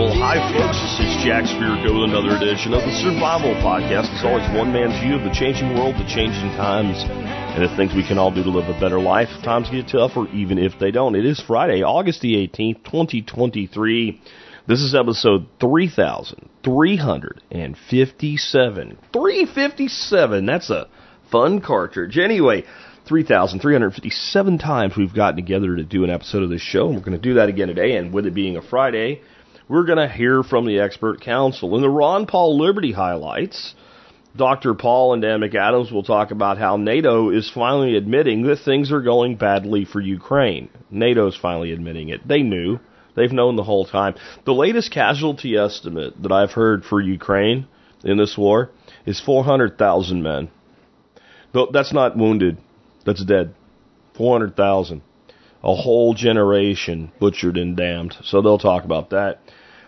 Well, hi, folks. This is Jack Spirko with another edition of the Survival Podcast. It's always one man's view of the changing world, the changing times, and the things we can all do to live a better life. Times get tough, or even if they don't. It is Friday, August the 18th, 2023. This is episode 3,357. 357! That's a fun cartridge. Anyway, 3,357 times we've gotten together to do an episode of this show, and we're going to do that again today. And with it being a Friday, we're going to hear from the expert council. In the Ron Paul Liberty highlights, Dr. Paul and Dan McAdams will talk about how NATO is finally admitting that things are going badly for Ukraine. NATO's finally admitting it. They knew. They've known the whole time. The latest casualty estimate that I've heard for Ukraine in this war is 400,000 men. That's not wounded. That's dead. 400,000. A whole generation butchered and damned. So they'll talk about that.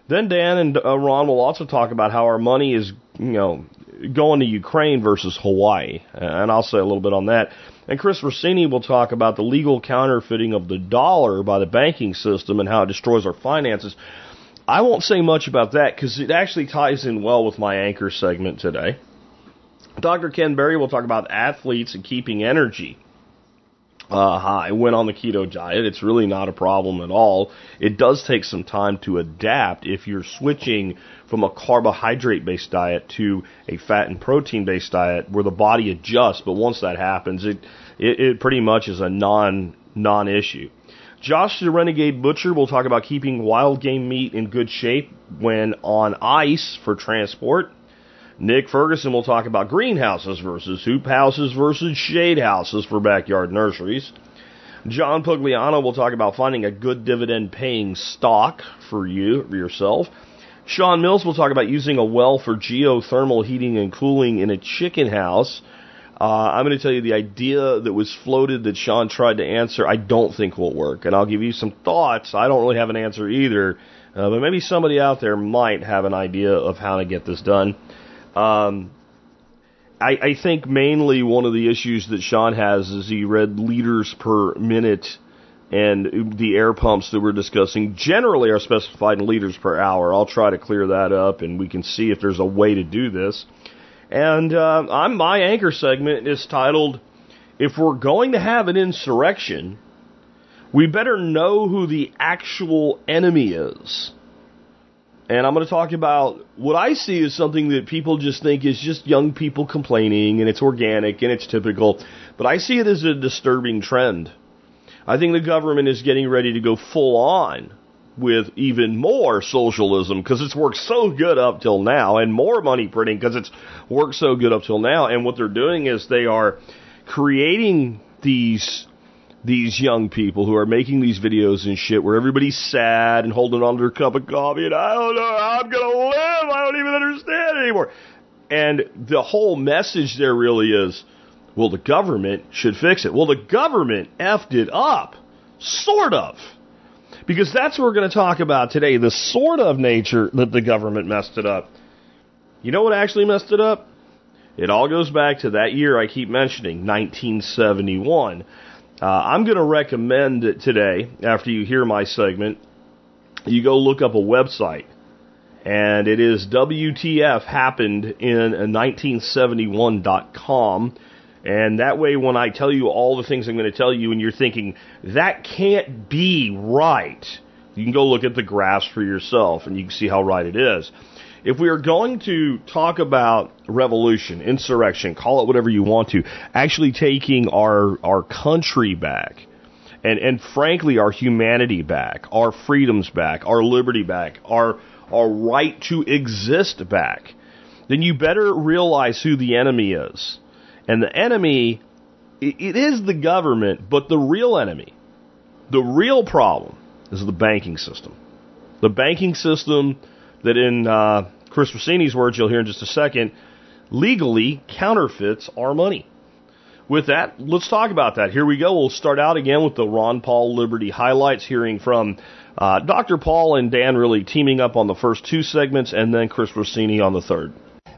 Then Dan and uh, Ron will also talk about how our money is, you know, going to Ukraine versus Hawaii. And I'll say a little bit on that. And Chris Rossini will talk about the legal counterfeiting of the dollar by the banking system and how it destroys our finances. I won't say much about that because it actually ties in well with my anchor segment today. Dr. Ken Berry will talk about athletes and keeping energy uh, high went on the keto diet. It's really not a problem at all. It does take some time to adapt if you're switching from a carbohydrate based diet to a fat and protein based diet where the body adjusts. But once that happens, it, it, it pretty much is a non, non issue. Josh the Renegade Butcher will talk about keeping wild game meat in good shape when on ice for transport. Nick Ferguson will talk about greenhouses versus hoop houses versus shade houses for backyard nurseries. John Pugliano will talk about finding a good dividend paying stock for you, for yourself. Sean Mills will talk about using a well for geothermal heating and cooling in a chicken house. Uh, I'm going to tell you the idea that was floated that Sean tried to answer, I don't think will work. And I'll give you some thoughts. I don't really have an answer either, uh, but maybe somebody out there might have an idea of how to get this done. Um, I, I think mainly one of the issues that Sean has is he read liters per minute and the air pumps that we're discussing generally are specified in liters per hour. I'll try to clear that up and we can see if there's a way to do this. And uh, I'm, my anchor segment is titled, If We're Going to Have an Insurrection, we better know who the actual enemy is. And I'm going to talk about what I see as something that people just think is just young people complaining and it's organic and it's typical. But I see it as a disturbing trend. I think the government is getting ready to go full on with even more socialism because it's worked so good up till now and more money printing because it's worked so good up till now. And what they're doing is they are creating these these young people who are making these videos and shit where everybody's sad and holding on to their cup of coffee and I don't know how I'm gonna live. I don't even understand anymore. And the whole message there really is, well, the government should fix it. Well, the government effed it up. Sort of. Because that's what we're going to talk about today, the sort of nature that the government messed it up. You know what actually messed it up? It all goes back to that year I keep mentioning, 1971. Uh, I'm going to recommend it today, after you hear my segment, you go look up a website. And it is WTF happened in 1971.com. And that way, when I tell you all the things I'm going to tell you, and you're thinking, that can't be right, you can go look at the graphs for yourself and you can see how right it is. If we are going to talk about revolution, insurrection, call it whatever you want to, actually taking our, our country back, and, and frankly, our humanity back, our freedoms back, our liberty back, our, our right to exist back, then you better realize who the enemy is. And the enemy, it is the government, but the real enemy, the real problem is the banking system. The banking system that in uh, Chris Rossini's words, you'll hear in just a second, legally counterfeits our money. with that, let's talk about that. Here we go. We'll start out again with the Ron Paul Liberty highlights, hearing from uh, Dr. Paul and Dan really teaming up on the first two segments, and then Chris Rossini on the third.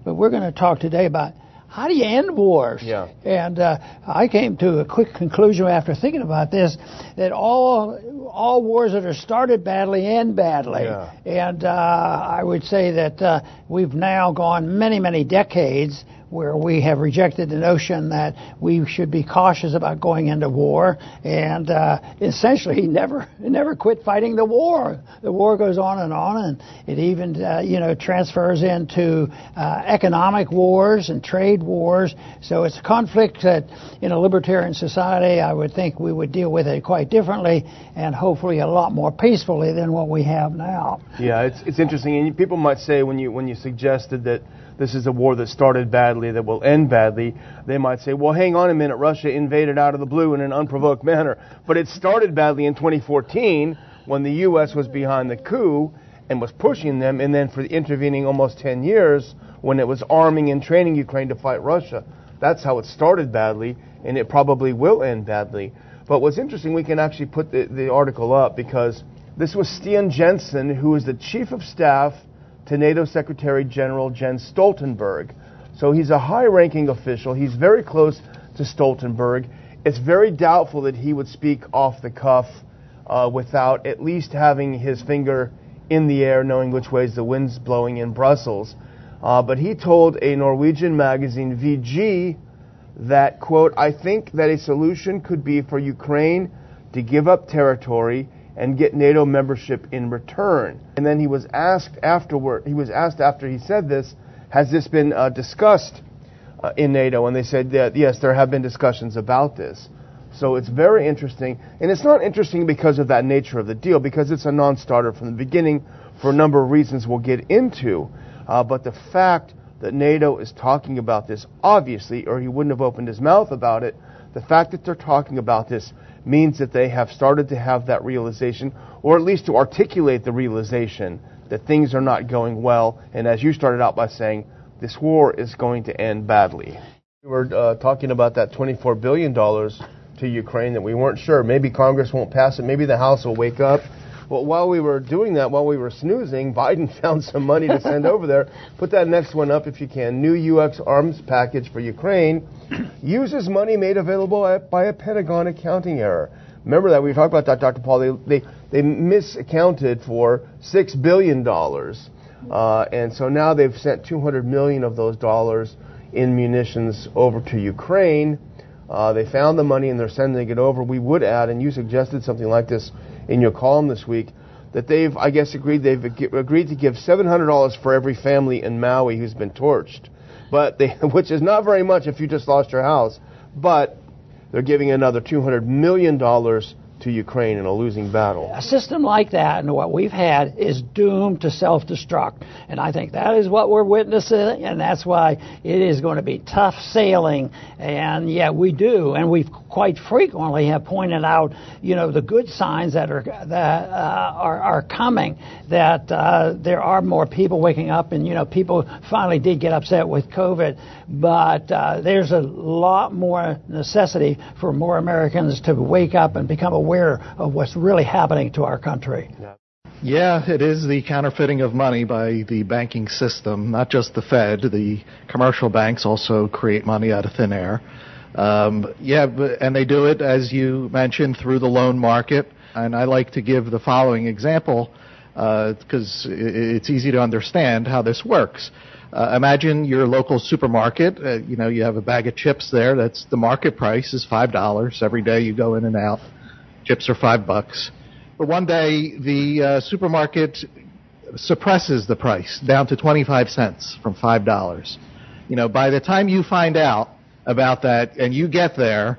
But we're going to talk today about how do you end wars? Yeah. And uh, I came to a quick conclusion after thinking about this that all all wars that are started badly end badly. Yeah. And uh, I would say that uh, we've now gone many many decades where we have rejected the notion that we should be cautious about going into war, and uh, essentially never never quit fighting the war. The war goes on and on, and it even uh, you know transfers into uh, economic wars and trade wars. So it's a conflict that in a libertarian society, I would think we would deal with it quite differently, and hopefully a lot more peacefully than what we have now. Yeah, it's it's interesting, and people might say when you when you suggested that this is a war that started badly that will end badly, they might say, well, hang on a minute, Russia invaded out of the blue in an unprovoked manner, but it started badly in 2014 when the U.S. was behind the coup and was pushing them, and then for the intervening almost 10 years when it was arming and training Ukraine to fight Russia. That's how it started badly, and it probably will end badly. But what's interesting, we can actually put the, the article up because this was Stian Jensen, who is the chief of staff to NATO Secretary General Jens Stoltenberg. So he's a high ranking official. He's very close to Stoltenberg. It's very doubtful that he would speak off the cuff uh, without at least having his finger in the air, knowing which ways the wind's blowing in Brussels. Uh, but he told a Norwegian magazine, VG, that, quote, I think that a solution could be for Ukraine to give up territory and get NATO membership in return. And then he was asked afterward, he was asked after he said this, has this been uh, discussed uh, in NATO? And they said that yes, there have been discussions about this. So it's very interesting. And it's not interesting because of that nature of the deal, because it's a non starter from the beginning for a number of reasons we'll get into. Uh, but the fact that NATO is talking about this, obviously, or he wouldn't have opened his mouth about it, the fact that they're talking about this means that they have started to have that realization, or at least to articulate the realization that things are not going well. And as you started out by saying, this war is going to end badly. We were uh, talking about that $24 billion to Ukraine that we weren't sure. Maybe Congress won't pass it. Maybe the House will wake up. Well, while we were doing that, while we were snoozing, Biden found some money to send over there. Put that next one up if you can. New U.S. arms package for Ukraine uses money made available by a Pentagon accounting error. Remember that we talked about that, Dr. Paul. They they, they misaccounted for six billion dollars, uh, and so now they've sent 200 million of those dollars in munitions over to Ukraine. Uh, they found the money and they're sending it over. We would add, and you suggested something like this in your column this week, that they've, I guess, agreed they've agreed to give $700 for every family in Maui who's been torched, but they, which is not very much if you just lost your house. But they're giving another $200 million to Ukraine in a losing battle. A system like that and what we've had is doomed to self destruct. And I think that is what we're witnessing, and that's why it is going to be tough sailing. And yeah, we do. And we've quite frequently have pointed out, you know, the good signs that are that uh, are, are coming. That uh, there are more people waking up, and you know, people finally did get upset with COVID, but uh, there's a lot more necessity for more Americans to wake up and become aware of what's really happening to our country. Yeah, it is the counterfeiting of money by the banking system, not just the Fed. The commercial banks also create money out of thin air. Um, yeah, and they do it, as you mentioned, through the loan market. And I like to give the following example because uh, it's easy to understand how this works. Uh, imagine your local supermarket. Uh, you know, you have a bag of chips there. That's the market price is five dollars every day. You go in and out. Chips are five bucks. But one day the uh, supermarket suppresses the price down to 25 cents from five dollars. You know, by the time you find out about that and you get there,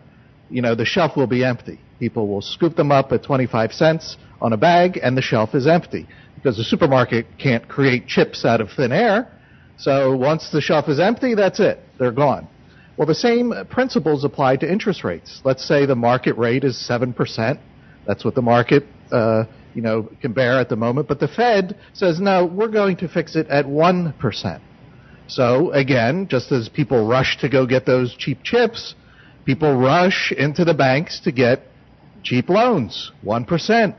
you know, the shelf will be empty. People will scoop them up at 25 cents on a bag and the shelf is empty because the supermarket can't create chips out of thin air. So once the shelf is empty, that's it. They're gone. Well, the same principles apply to interest rates. Let's say the market rate is 7%. That's what the market, uh, you know, can bear at the moment. But the Fed says, no, we're going to fix it at 1%. So again, just as people rush to go get those cheap chips, people rush into the banks to get cheap loans, 1%.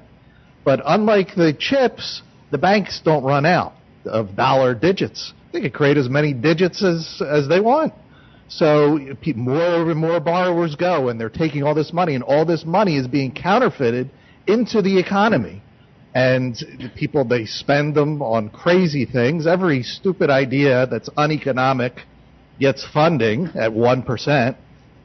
But unlike the chips, the banks don't run out of dollar digits. They can create as many digits as, as they want. So more and more borrowers go, and they're taking all this money, and all this money is being counterfeited into the economy. And people, they spend them on crazy things. Every stupid idea that's uneconomic gets funding at 1%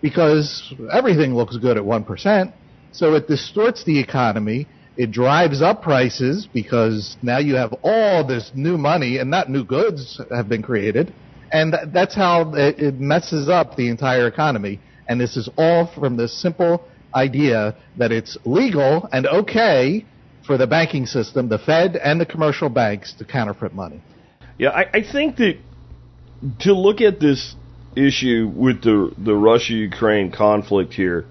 because everything looks good at 1%. So it distorts the economy. It drives up prices because now you have all this new money and not new goods have been created. And that's how it messes up the entire economy. And this is all from this simple idea that it's legal and okay for the banking system, the Fed and the commercial banks to counterfeit money. Yeah, I, I think that to look at this issue with the the Russia Ukraine conflict here,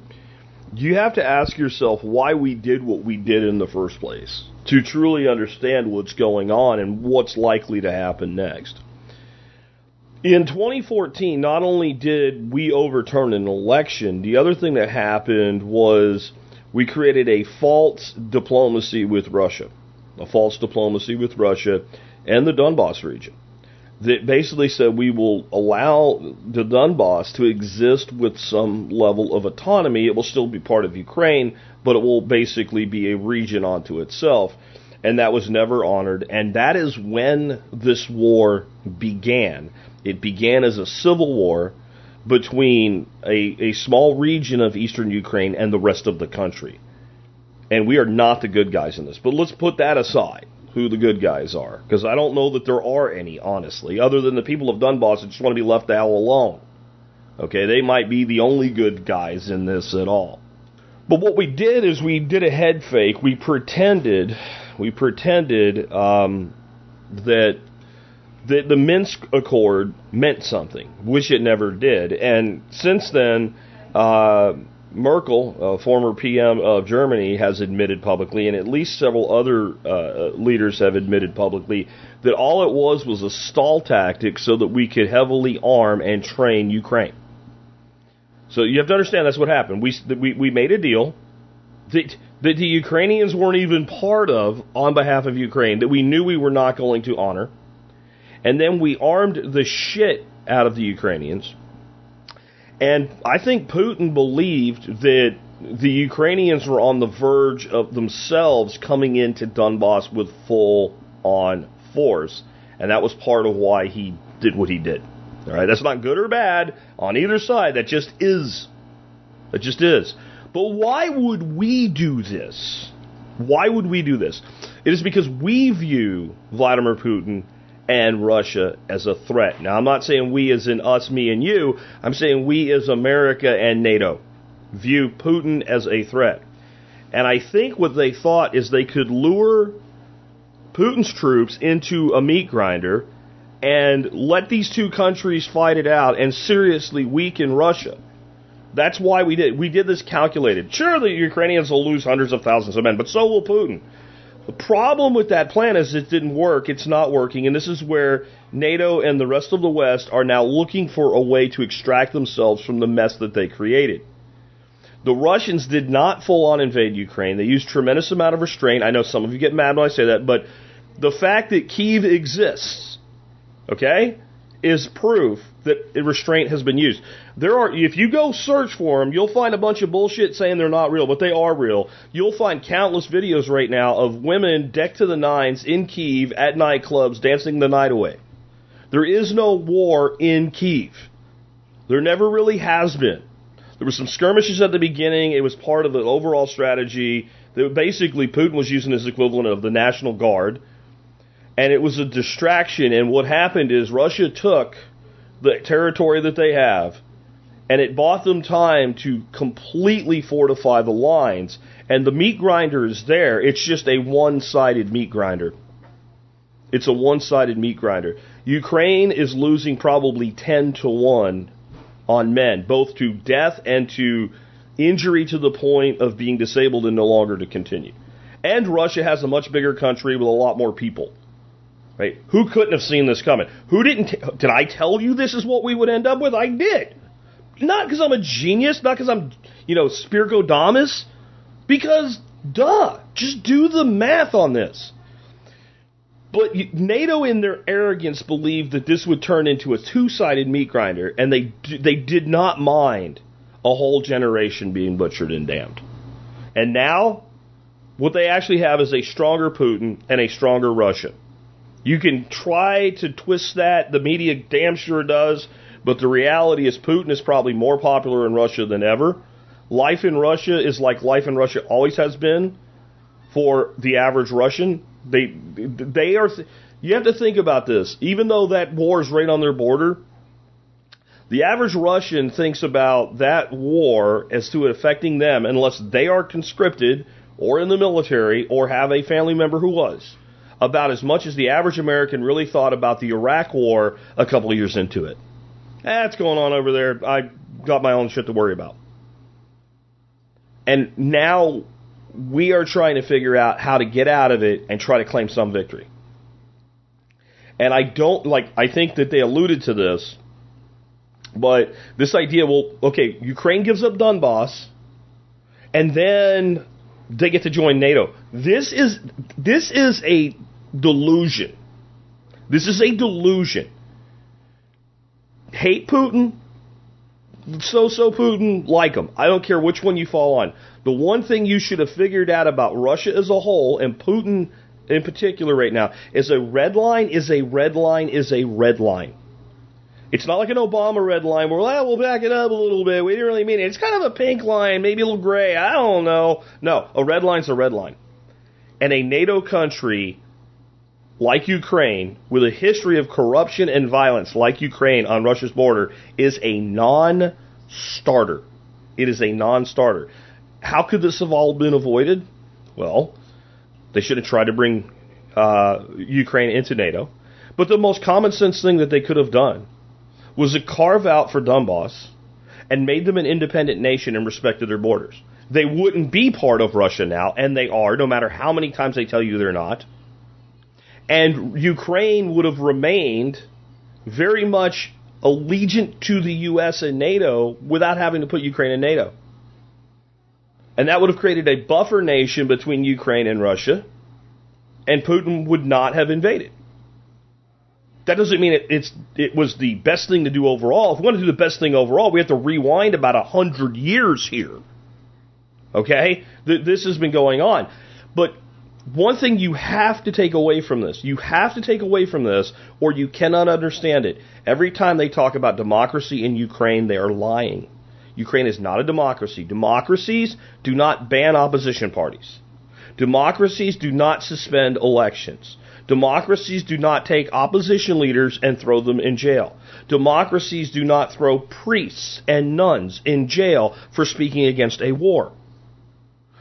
you have to ask yourself why we did what we did in the first place to truly understand what's going on and what's likely to happen next. In 2014, not only did we overturn an election, the other thing that happened was we created a false diplomacy with Russia, a false diplomacy with Russia and the Donbass region that basically said we will allow the Donbass to exist with some level of autonomy. It will still be part of Ukraine, but it will basically be a region unto itself. And that was never honored. And that is when this war began. It began as a civil war between a, a small region of eastern Ukraine and the rest of the country. And we are not the good guys in this. But let's put that aside who the good guys are, because I don't know that there are any, honestly, other than the people of Donbass that just want to be left hell alone. Okay, they might be the only good guys in this at all. But what we did is we did a head fake. We pretended, we pretended um, that that the Minsk Accord meant something, which it never did. And since then, uh, Merkel, former PM of Germany, has admitted publicly, and at least several other uh, leaders have admitted publicly, that all it was was a stall tactic so that we could heavily arm and train Ukraine. So you have to understand that's what happened. We we, we made a deal that that the Ukrainians weren't even part of on behalf of Ukraine that we knew we were not going to honor, and then we armed the shit out of the Ukrainians and I think Putin believed that the Ukrainians were on the verge of themselves coming into Donbass with full on force. And that was part of why he did what he did. All right, that's not good or bad on either side. That just is. That just is. But why would we do this? Why would we do this? It is because we view Vladimir Putin and Russia as a threat. Now, I'm not saying we as in us, me, and you. I'm saying we as America and NATO view Putin as a threat. And I think what they thought is they could lure Putin's troops into a meat grinder and let these two countries fight it out and seriously weaken Russia. That's why we did. We did this calculated. Sure, the Ukrainians will lose hundreds of thousands of men, but so will Putin. The problem with that plan is it didn't work. It's not working. And this is where NATO and the rest of the West are now looking for a way to extract themselves from the mess that they created. The Russians did not full on invade Ukraine. They used tremendous amount of restraint. I know some of you get mad when I say that, but the fact that Kiev exists, okay, is proof that restraint has been used. There are, if you go search for them, you'll find a bunch of bullshit saying they're not real, but they are real. You'll find countless videos right now of women decked to the nines in Kiev at nightclubs dancing the night away. There is no war in Kiev. There never really has been. There were some skirmishes at the beginning. It was part of the overall strategy that basically Putin was using as equivalent of the National Guard. And it was a distraction. And what happened is Russia took the territory that they have and it bought them time to completely fortify the lines. And the meat grinder is there. It's just a one-sided meat grinder. It's a one-sided meat grinder. Ukraine is losing probably 10 to 1 on men, both to death and to injury to the point of being disabled and no longer to continue. And Russia has a much bigger country with a lot more people. Right? Who couldn't have seen this coming? Who didn't? T- did I tell you this is what we would end up with? I did. Not because I'm a genius, not because I'm, you know, Spirigodamus, because, duh, just do the math on this. But NATO, in their arrogance, believed that this would turn into a two-sided meat grinder, and they they did not mind a whole generation being butchered and damned. And now, what they actually have is a stronger Putin and a stronger Russia. You can try to twist that. The media damn sure does. But the reality is, Putin is probably more popular in Russia than ever. Life in Russia is like life in Russia always has been for the average Russian. They they are. You have to think about this. Even though that war is right on their border, the average Russian thinks about that war as to it affecting them unless they are conscripted or in the military or have a family member who was. About as much as the average American really thought about the Iraq war a couple of years into it. That's going on over there. I got my own shit to worry about. And now we are trying to figure out how to get out of it and try to claim some victory. And I don't like, I think that they alluded to this, but this idea, well, okay, Ukraine gives up Donbass, and then they get to join NATO. This is, this is a delusion. This is a delusion. Hate Putin, so so Putin, like him. I don't care which one you fall on. The one thing you should have figured out about Russia as a whole and Putin in particular right now is a red line is a red line is a red line. It's not like an Obama red line where well, we'll back it up a little bit. We didn't really mean it. It's kind of a pink line, maybe a little gray. I don't know. No, a red line's a red line. And a NATO country like Ukraine, with a history of corruption and violence like Ukraine on Russia's border, is a non starter. It is a non starter. How could this have all been avoided? Well, they should have tried to bring uh, Ukraine into NATO. But the most common sense thing that they could have done was to carve out for Donbass and made them an independent nation in respect to their borders. They wouldn't be part of Russia now, and they are, no matter how many times they tell you they're not. And Ukraine would have remained very much allegiant to the U.S. and NATO without having to put Ukraine in NATO. And that would have created a buffer nation between Ukraine and Russia, and Putin would not have invaded. That doesn't mean it, it's it was the best thing to do overall. If we want to do the best thing overall, we have to rewind about a hundred years here. Okay, Th- this has been going on, but one thing you have to take away from this, you have to take away from this, or you cannot understand it. Every time they talk about democracy in Ukraine, they are lying. Ukraine is not a democracy. Democracies do not ban opposition parties. Democracies do not suspend elections. Democracies do not take opposition leaders and throw them in jail. Democracies do not throw priests and nuns in jail for speaking against a war.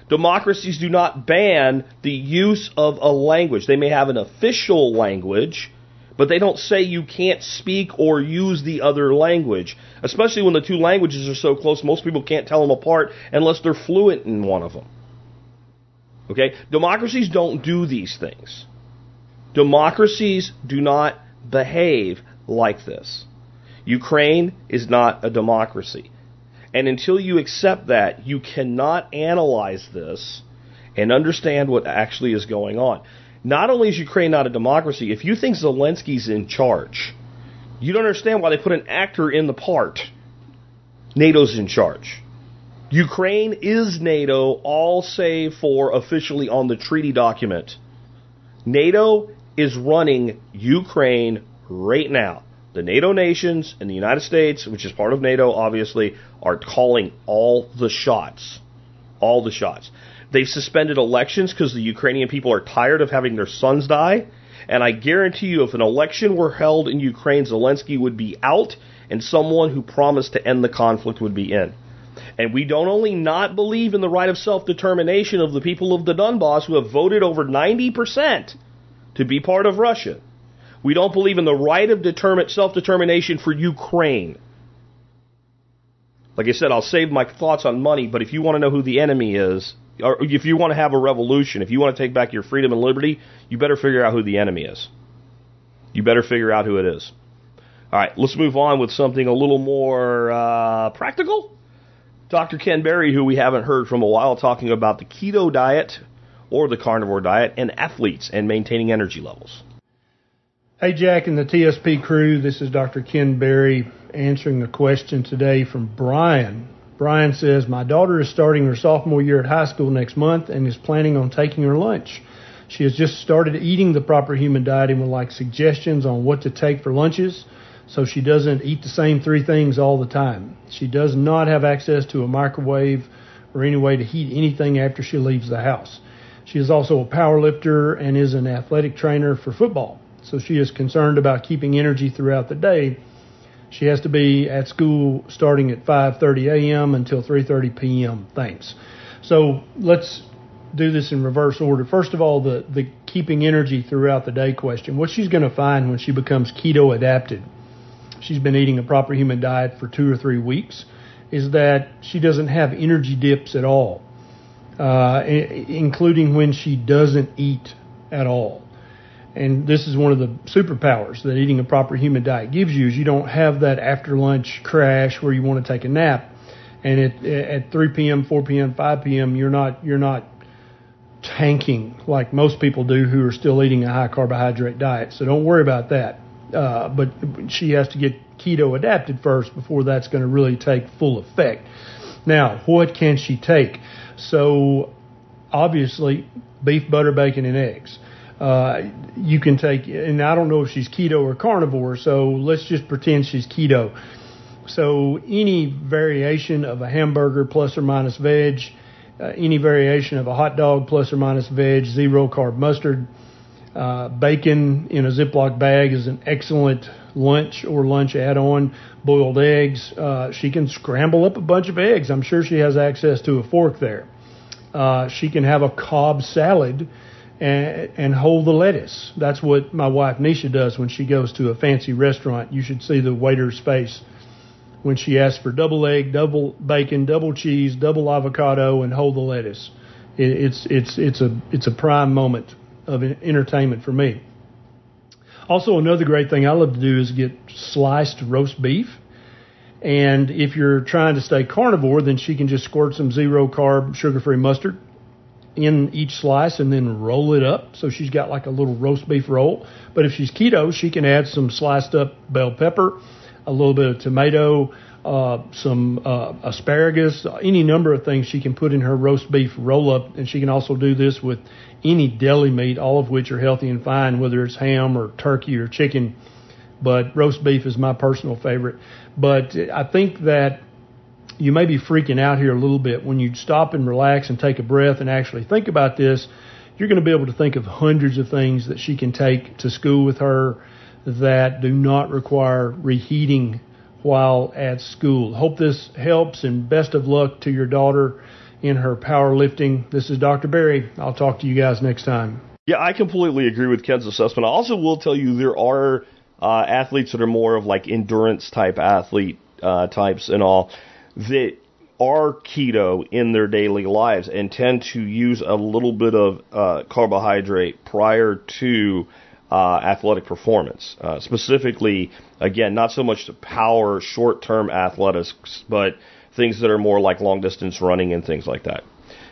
Democracies do not ban the use of a language. They may have an official language, but they don't say you can't speak or use the other language. Especially when the two languages are so close, most people can't tell them apart unless they're fluent in one of them. Okay? Democracies don't do these things. Democracies do not behave like this. Ukraine is not a democracy. And until you accept that, you cannot analyze this and understand what actually is going on. Not only is Ukraine not a democracy, if you think Zelensky's in charge, you don't understand why they put an actor in the part. NATO's in charge. Ukraine is NATO, all save for officially on the treaty document. NATO is running Ukraine right now. The NATO nations and the United States, which is part of NATO, obviously, are calling all the shots. All the shots. They've suspended elections because the Ukrainian people are tired of having their sons die. And I guarantee you, if an election were held in Ukraine, Zelensky would be out and someone who promised to end the conflict would be in. And we don't only not believe in the right of self determination of the people of the Donbass who have voted over 90% to be part of Russia. We don't believe in the right of self determination for Ukraine. Like I said, I'll save my thoughts on money, but if you want to know who the enemy is, or if you want to have a revolution, if you want to take back your freedom and liberty, you better figure out who the enemy is. You better figure out who it is. All right, let's move on with something a little more uh, practical. Dr. Ken Berry, who we haven't heard from a while, talking about the keto diet or the carnivore diet and athletes and maintaining energy levels. Hey, Jack and the TSP crew. This is Dr. Ken Berry answering a question today from Brian. Brian says, My daughter is starting her sophomore year at high school next month and is planning on taking her lunch. She has just started eating the proper human diet and would like suggestions on what to take for lunches so she doesn't eat the same three things all the time. She does not have access to a microwave or any way to heat anything after she leaves the house. She is also a power lifter and is an athletic trainer for football. So she is concerned about keeping energy throughout the day. She has to be at school starting at 5:30 a.m. until 3:30 p.m. Thanks. So let's do this in reverse order. First of all, the the keeping energy throughout the day question. What she's going to find when she becomes keto adapted she's been eating a proper human diet for two or three weeks, is that she doesn't have energy dips at all, uh, including when she doesn't eat at all. And this is one of the superpowers that eating a proper human diet gives you is you don't have that after lunch crash where you want to take a nap. And at, at 3 p.m., 4 p.m., 5 p.m., you're not you're not tanking like most people do who are still eating a high carbohydrate diet. So don't worry about that. Uh, but she has to get keto adapted first before that's going to really take full effect. Now, what can she take? So, obviously, beef, butter, bacon, and eggs. Uh, you can take, and I don't know if she's keto or carnivore, so let's just pretend she's keto. So, any variation of a hamburger plus or minus veg, uh, any variation of a hot dog plus or minus veg, zero carb mustard, uh, bacon in a Ziploc bag is an excellent lunch or lunch add-on. Boiled eggs. Uh, she can scramble up a bunch of eggs. I'm sure she has access to a fork there. Uh, she can have a Cobb salad and, and hold the lettuce. That's what my wife Neisha does when she goes to a fancy restaurant. You should see the waiter's face when she asks for double egg, double bacon, double cheese, double avocado, and hold the lettuce. It, it's it's it's a it's a prime moment of entertainment for me. Also, another great thing I love to do is get sliced roast beef. And if you're trying to stay carnivore, then she can just squirt some zero carb, sugar free mustard in each slice and then roll it up. So she's got like a little roast beef roll. But if she's keto, she can add some sliced up bell pepper, a little bit of tomato, uh, some uh, asparagus, any number of things she can put in her roast beef roll up. And she can also do this with any deli meat, all of which are healthy and fine, whether it's ham or turkey or chicken. But roast beef is my personal favorite. But I think that you may be freaking out here a little bit when you stop and relax and take a breath and actually think about this. You're going to be able to think of hundreds of things that she can take to school with her that do not require reheating while at school. Hope this helps and best of luck to your daughter in her powerlifting. This is Dr. Berry. I'll talk to you guys next time. Yeah, I completely agree with Ken's assessment. I also will tell you there are uh, athletes that are more of like endurance type athlete uh, types and all that are keto in their daily lives and tend to use a little bit of uh, carbohydrate prior to uh, athletic performance. Uh, specifically, again, not so much to power short term athletics, but things that are more like long distance running and things like that.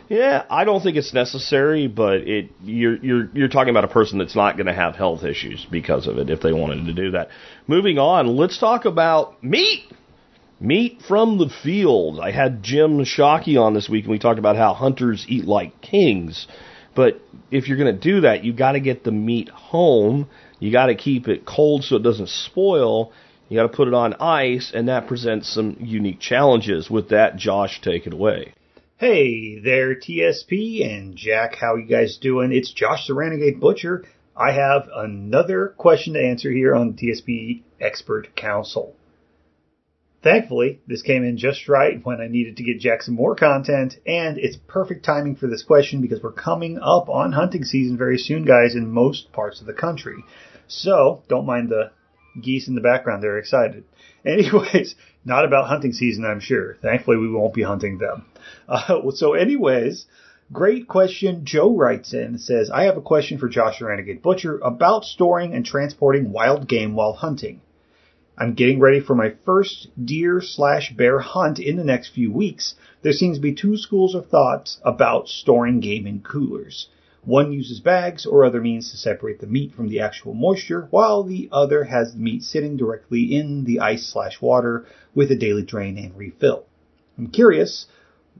Yeah, I don't think it's necessary, but it you're you're you're talking about a person that's not going to have health issues because of it if they wanted to do that. Moving on, let's talk about meat. Meat from the field. I had Jim Shockey on this week, and we talked about how hunters eat like kings. But if you're going to do that, you got to get the meat home. You got to keep it cold so it doesn't spoil. You got to put it on ice, and that presents some unique challenges. With that, Josh, take it away. Hey there, TSP and Jack. How you guys doing? It's Josh the Renegade Butcher. I have another question to answer here on TSP Expert Council. Thankfully, this came in just right when I needed to get Jack some more content, and it's perfect timing for this question because we're coming up on hunting season very soon, guys, in most parts of the country. So, don't mind the geese in the background, they're excited. Anyways, not about hunting season, I'm sure. Thankfully, we won't be hunting them. Uh, so, anyways, great question. Joe writes in and says, I have a question for Josh Renegade Butcher about storing and transporting wild game while hunting. I'm getting ready for my first deer slash bear hunt in the next few weeks. There seems to be two schools of thought about storing game in coolers. One uses bags or other means to separate the meat from the actual moisture, while the other has the meat sitting directly in the ice slash water with a daily drain and refill. I'm curious,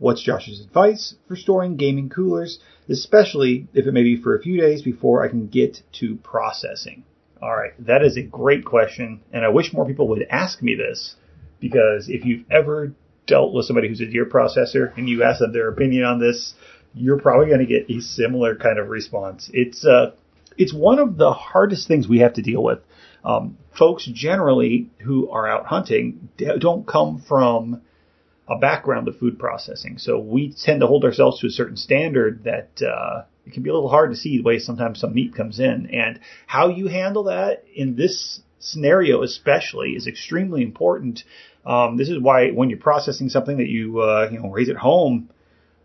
what's Josh's advice for storing gaming coolers, especially if it may be for a few days before I can get to processing? All right, that is a great question, and I wish more people would ask me this because if you've ever dealt with somebody who's a deer processor and you ask them their opinion on this, you're probably going to get a similar kind of response. It's uh, it's one of the hardest things we have to deal with. Um, folks generally who are out hunting don't come from a background of food processing, so we tend to hold ourselves to a certain standard that uh, it can be a little hard to see the way sometimes some meat comes in, and how you handle that in this scenario especially is extremely important. Um, this is why when you're processing something that you uh, you know raise at home,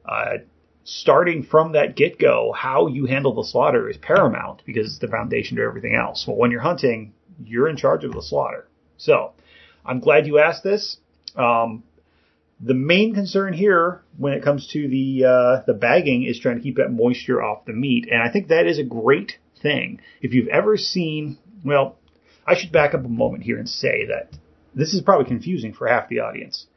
uh, starting from that get go, how you handle the slaughter is paramount because it's the foundation to everything else. Well, when you're hunting, you're in charge of the slaughter. So I'm glad you asked this. Um, the main concern here when it comes to the uh, the bagging is trying to keep that moisture off the meat, and I think that is a great thing. If you've ever seen, well, I should back up a moment here and say that this is probably confusing for half the audience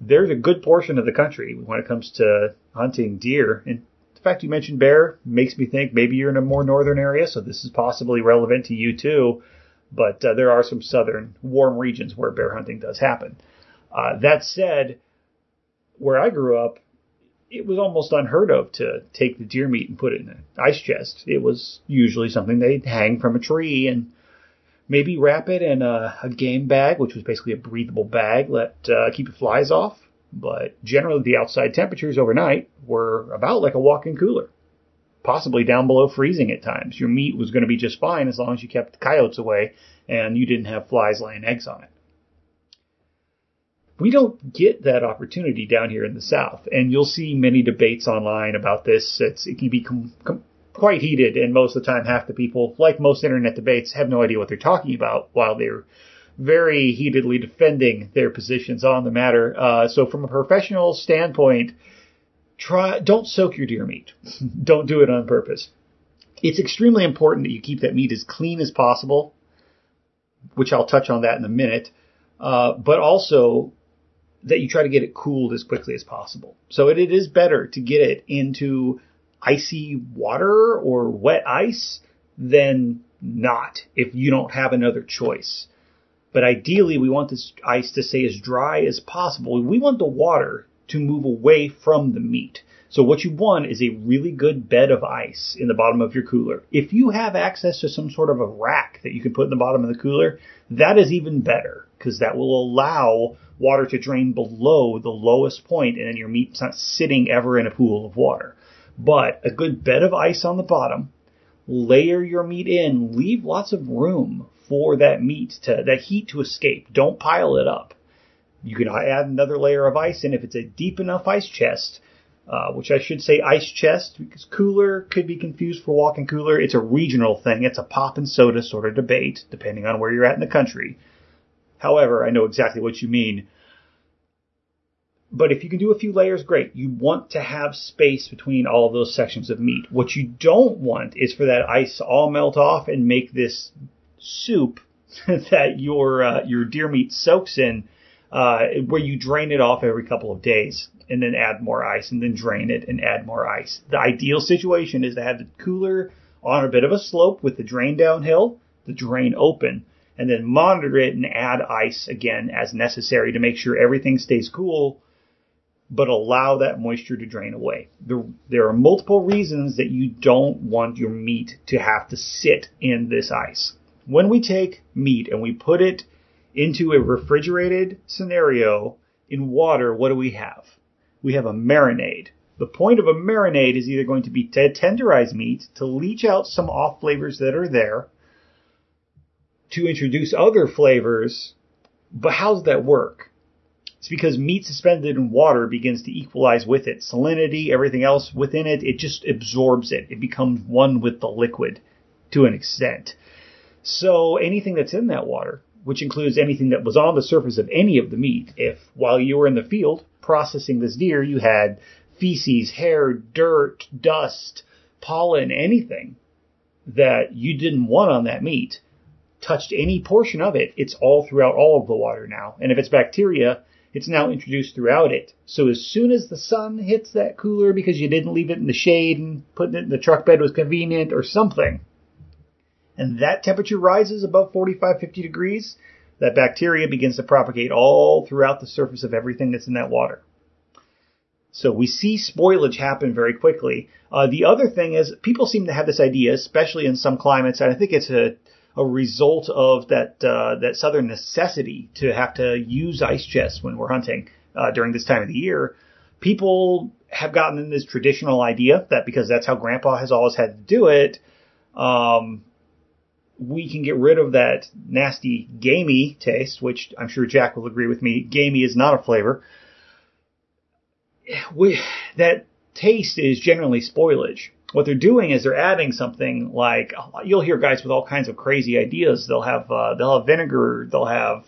there's a good portion of the country when it comes to hunting deer. And the fact you mentioned bear makes me think maybe you're in a more northern area, so this is possibly relevant to you too. But uh, there are some southern warm regions where bear hunting does happen. Uh, that said, where I grew up, it was almost unheard of to take the deer meat and put it in an ice chest. It was usually something they'd hang from a tree and Maybe wrap it in a, a game bag, which was basically a breathable bag, let uh, keep the flies off. But generally, the outside temperatures overnight were about like a walk-in cooler, possibly down below freezing at times. Your meat was going to be just fine as long as you kept coyotes away and you didn't have flies laying eggs on it. We don't get that opportunity down here in the South, and you'll see many debates online about this. It's, it can be com- com- quite heated, and most of the time, half the people, like most internet debates, have no idea what they're talking about while they're very heatedly defending their positions on the matter. Uh, so, from a professional standpoint, try don't soak your deer meat. don't do it on purpose. It's extremely important that you keep that meat as clean as possible, which I'll touch on that in a minute. Uh, but also that you try to get it cooled as quickly as possible. So it, it is better to get it into icy water or wet ice, than not if you don't have another choice. But ideally, we want this ice to stay as dry as possible. We want the water to move away from the meat. So what you want is a really good bed of ice in the bottom of your cooler. If you have access to some sort of a rack that you can put in the bottom of the cooler, that is even better because that will allow water to drain below the lowest point and then your meat's not sitting ever in a pool of water. But a good bed of ice on the bottom, layer your meat in, leave lots of room for that meat to, that heat to escape. Don't pile it up. You can add another layer of ice in if it's a deep enough ice chest, uh, which I should say ice chest because cooler could be confused for walk-in cooler. It's a regional thing. It's a pop and soda sort of debate depending on where you're at in the country. However, I know exactly what you mean. But if you can do a few layers, great. You want to have space between all of those sections of meat. What you don't want is for that ice to all melt off and make this soup that your uh, your deer meat soaks in, uh, where you drain it off every couple of days and then add more ice and then drain it and add more ice. The ideal situation is to have the cooler on a bit of a slope with the drain downhill, the drain open, and then monitor it and add ice again as necessary to make sure everything stays cool but allow that moisture to drain away. There, there are multiple reasons that you don't want your meat to have to sit in this ice. When we take meat and we put it into a refrigerated scenario in water, what do we have? We have a marinade. The point of a marinade is either going to be to tenderize meat, to leach out some off flavors that are there, to introduce other flavors, but how does that work? It's because meat suspended in water begins to equalize with it. Salinity, everything else within it, it just absorbs it. It becomes one with the liquid to an extent. So anything that's in that water which includes anything that was on the surface of any of the meat. If while you were in the field processing this deer, you had feces, hair, dirt, dust, pollen, anything that you didn't want on that meat, touched any portion of it, it's all throughout all of the water now. And if it's bacteria, it's now introduced throughout it. So as soon as the sun hits that cooler because you didn't leave it in the shade and putting it in the truck bed was convenient or something, and that temperature rises above 45, 50 degrees, that bacteria begins to propagate all throughout the surface of everything that's in that water. So we see spoilage happen very quickly. Uh, the other thing is people seem to have this idea, especially in some climates, and I think it's a, a result of that uh, that southern necessity to have to use ice chests when we're hunting uh, during this time of the year. People have gotten in this traditional idea that because that's how Grandpa has always had to do it, um, we can get rid of that nasty gamey taste, which I'm sure Jack will agree with me. Gamey is not a flavor. We, that taste is generally spoilage. What they're doing is they're adding something like you'll hear guys with all kinds of crazy ideas. They'll have uh, they'll have vinegar, they'll have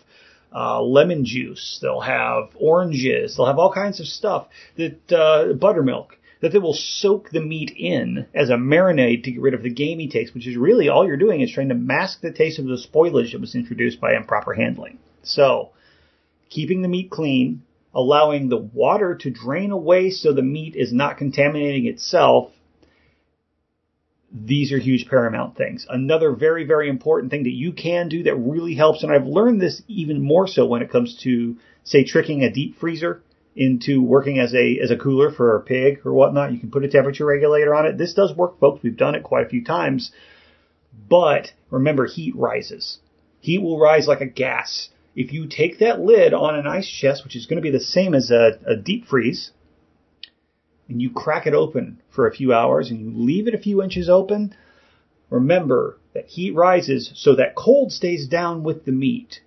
uh, lemon juice, they'll have oranges, they'll have all kinds of stuff that uh, buttermilk that they will soak the meat in as a marinade to get rid of the gamey taste, which is really all you're doing is trying to mask the taste of the spoilage that was introduced by improper handling. So, keeping the meat clean, allowing the water to drain away so the meat is not contaminating itself. These are huge paramount things. Another very, very important thing that you can do that really helps, and I've learned this even more so when it comes to, say, tricking a deep freezer into working as a as a cooler for a pig or whatnot. You can put a temperature regulator on it. This does work, folks. We've done it quite a few times. But remember, heat rises. Heat will rise like a gas. If you take that lid on an ice chest, which is going to be the same as a, a deep freeze, and you crack it open for a few hours and you leave it a few inches open, remember that heat rises so that cold stays down with the meat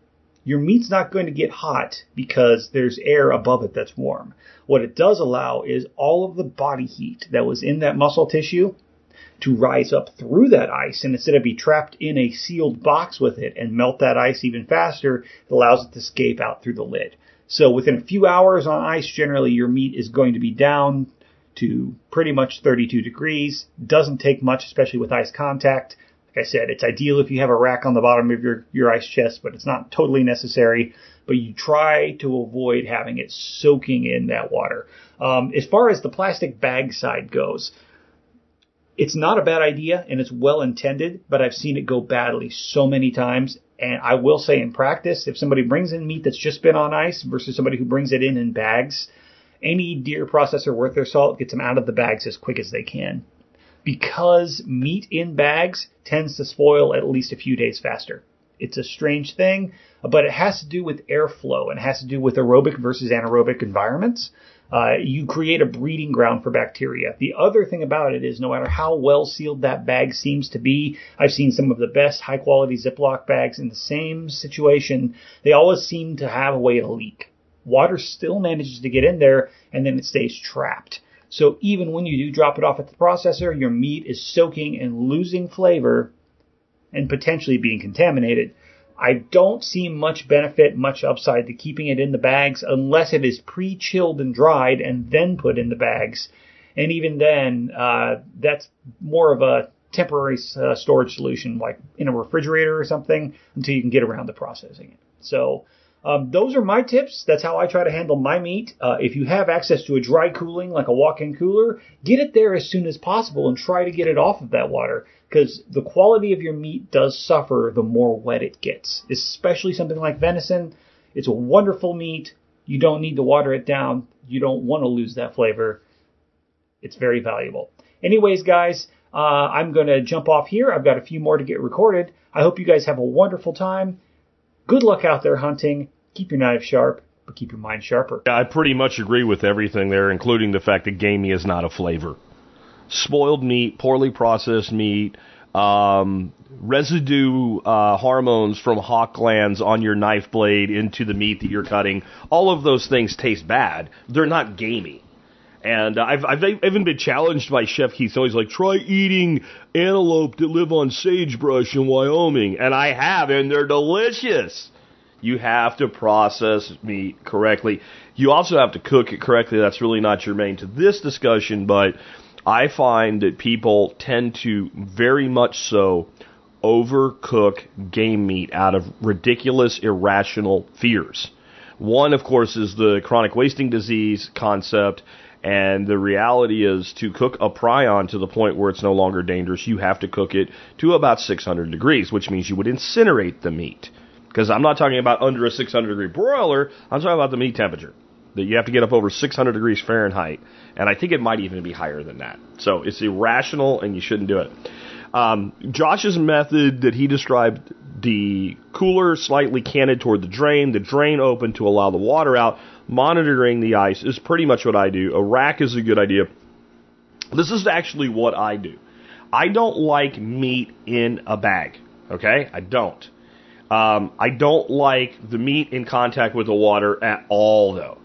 your meat's not going to get hot because there's air above it that's warm. What it does allow is all of the body heat that was in that muscle tissue to rise up through that ice and instead of be trapped in a sealed box with it and melt that ice even faster, it allows it to escape out through the lid. So within a few hours on ice, generally your meat is going to be down to pretty much 32 degrees. Doesn't take much, especially with ice contact. Like I said, it's ideal if you have a rack on the bottom of your, your ice chest, but it's not totally necessary. But you try to avoid having it soaking in that water. Um, as far as the plastic bag side goes, it's not a bad idea and it's well intended, but I've seen it go badly so many times. And I will say in practice, if somebody brings in meat that's just been on ice versus somebody who brings it in in bags, any deer processor worth their salt gets them out of the bags as quick as they can because meat in bags tends to spoil at least a few days faster. It's a strange thing, but it has to do with airflow and has to do with aerobic versus anaerobic environments. Uh, you create a breeding ground for bacteria. The other thing about it is no matter how well sealed that bag seems to be, I've seen some of the best high quality Ziploc bags in the same situation. They always seem to have a way to leak. Water still manages to get in there and then it stays trapped. So even when you do drop it off at the processor, your meat is soaking and losing flavor and potentially being contaminated. I don't see much benefit, much upside to keeping it in the bags unless it is pre-chilled and dried and then put in the bags. And even then, uh, that's more of a temporary uh, storage solution, like in a refrigerator or something, until you can get around to processing it. So um, those are my tips. That's how I try to handle my meat. Uh, if you have access to a dry cooling, like a walk-in cooler, get it there as soon as possible and try to get it off of that water because the quality of your meat does suffer the more wet it gets, especially something like venison. It's a wonderful meat. You don't need to water it down. You don't want to lose that flavor. It's very valuable. Anyways, guys, uh, I'm going to jump off here. I've got a few more to get recorded. I hope you guys have a wonderful time. Good luck out there hunting. Keep your knife sharp, but keep your mind sharper. I pretty much agree with everything there, including the fact that gamey is not a flavor. Spoiled meat, poorly processed meat, um, residue uh, hormones from hock glands on your knife blade into the meat that you're cutting. All of those things taste bad. They're not gamey. And I've, I've even been challenged by Chef Keith. So he's like, try eating antelope that live on sagebrush in Wyoming. And I have, and they're delicious. You have to process meat correctly. You also have to cook it correctly. That's really not germane to this discussion, but I find that people tend to very much so overcook game meat out of ridiculous, irrational fears. One, of course, is the chronic wasting disease concept, and the reality is to cook a prion to the point where it's no longer dangerous, you have to cook it to about 600 degrees, which means you would incinerate the meat. Because I'm not talking about under a 600 degree broiler, I'm talking about the meat temperature. That you have to get up over 600 degrees Fahrenheit, and I think it might even be higher than that. So it's irrational, and you shouldn't do it. Um, Josh's method that he described the cooler slightly canted toward the drain, the drain open to allow the water out, monitoring the ice is pretty much what I do. A rack is a good idea. This is actually what I do. I don't like meat in a bag. Okay? I don't. Um, I don't like the meat in contact with the water at all, though.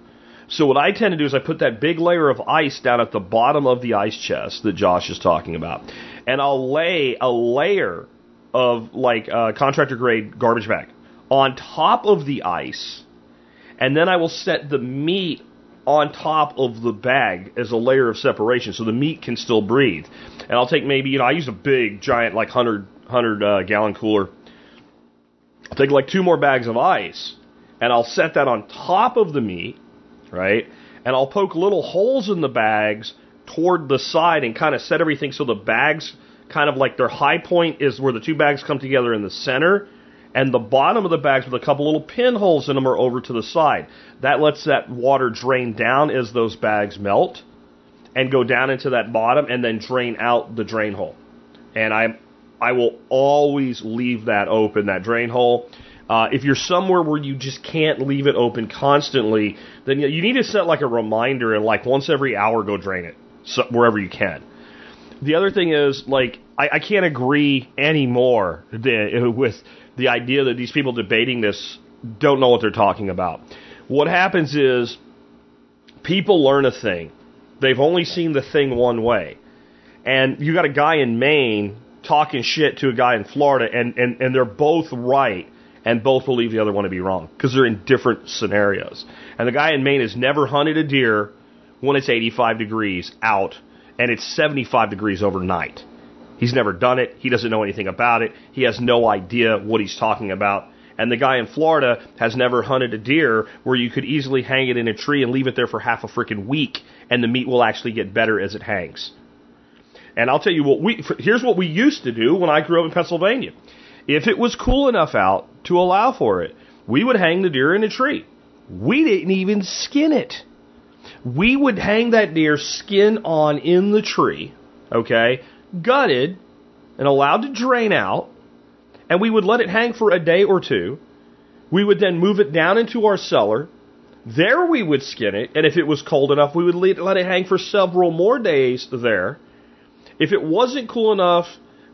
So what I tend to do is I put that big layer of ice down at the bottom of the ice chest that Josh is talking about, and I'll lay a layer of like uh, contractor grade garbage bag on top of the ice, and then I will set the meat on top of the bag as a layer of separation so the meat can still breathe. And I'll take maybe, you know, I use a big, giant, like 100, 100 uh, gallon cooler. Take like two more bags of ice and I'll set that on top of the meat, right? And I'll poke little holes in the bags toward the side and kind of set everything so the bags kind of like their high point is where the two bags come together in the center and the bottom of the bags with a couple little pinholes in them are over to the side. That lets that water drain down as those bags melt and go down into that bottom and then drain out the drain hole. And I I will always leave that open, that drain hole. Uh, if you're somewhere where you just can't leave it open constantly, then you need to set like a reminder and like once every hour go drain it so, wherever you can. The other thing is like I, I can't agree anymore with the idea that these people debating this don't know what they're talking about. What happens is people learn a thing. They've only seen the thing one way. And you got a guy in Maine talking shit to a guy in Florida, and, and, and they're both right, and both believe the other one to be wrong because they're in different scenarios. And the guy in Maine has never hunted a deer when it's 85 degrees out and it's 75 degrees overnight. He's never done it. He doesn't know anything about it. He has no idea what he's talking about. And the guy in Florida has never hunted a deer where you could easily hang it in a tree and leave it there for half a freaking week and the meat will actually get better as it hangs. And I'll tell you what we here's what we used to do when I grew up in Pennsylvania. If it was cool enough out to allow for it, we would hang the deer in a tree. We didn't even skin it. We would hang that deer skin on in the tree, okay, gutted and allowed to drain out, and we would let it hang for a day or two. We would then move it down into our cellar. There we would skin it, and if it was cold enough, we would let it hang for several more days there. If it wasn't cool enough,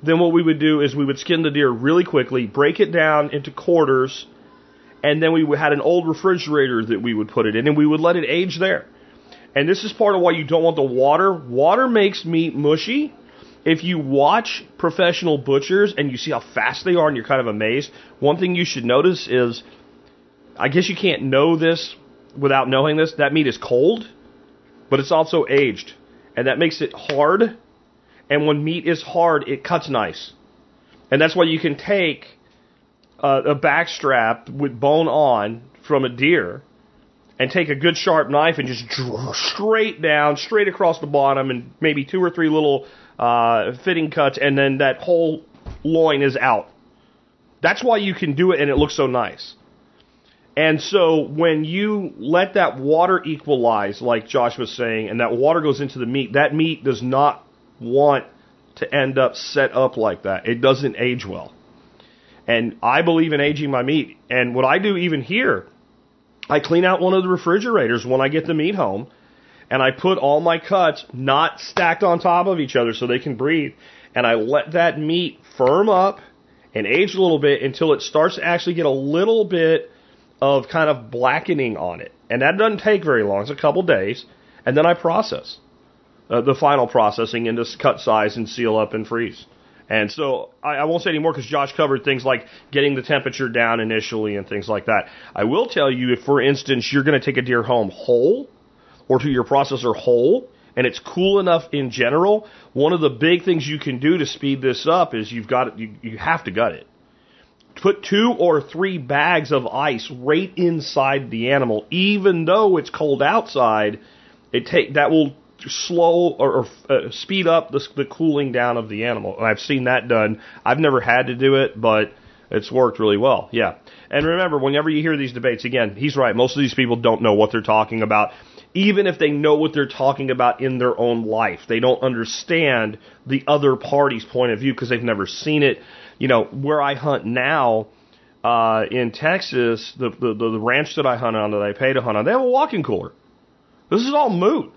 then what we would do is we would skin the deer really quickly, break it down into quarters, and then we had an old refrigerator that we would put it in, and we would let it age there. And this is part of why you don't want the water. Water makes meat mushy. If you watch professional butchers and you see how fast they are and you're kind of amazed, one thing you should notice is I guess you can't know this without knowing this. That meat is cold, but it's also aged. And that makes it hard and when meat is hard, it cuts nice. And that's why you can take a, backstrap with bone on from a deer and take a good sharp knife and just draw straight down, straight across the bottom, and maybe two or three little uh, fitting cuts, and then that whole loin is out. That's why you can do it and it looks so nice. And so when you let that water equalize, like Josh was saying, and that water goes into the meat, that meat does not want to end up set up like that. It doesn't age well. And I believe in aging my meat. And what I do even here, I clean out one of the refrigerators when I get the meat home and I put all my cuts not stacked on top of each other so they can breathe. And I let that meat firm up and age a little bit until it starts to actually get a little bit of kind of blackening on it. And that doesn't take very long. It's a couple days. And then I process uh, the final processing into cut size and seal up and freeze. And so I, I won't say anymore because Josh covered things like getting the temperature down initially and things like that. I will tell you if, for instance, you're going to take a deer home whole or to your processor whole and it's cool enough in general, one of the big things you can do to speed this up is you've got you, you have to gut it. Put two or three bags of ice right inside the animal, even though it's cold outside. It take that will slow or, or uh, speed up the, the cooling down of the animal. And I've seen that done. I've never had to do it, but it's worked really well. Yeah. And remember, whenever you hear these debates, again, he's right. Most of these people don't know what they're talking about. Even if they know what they're talking about in their own life, they don't understand the other party's point of view because they've never seen it. You know, where I hunt now, uh, in Texas, the, the, the ranch that I hunt on, that I pay to hunt on, they have a walk-in cooler. This is all moot.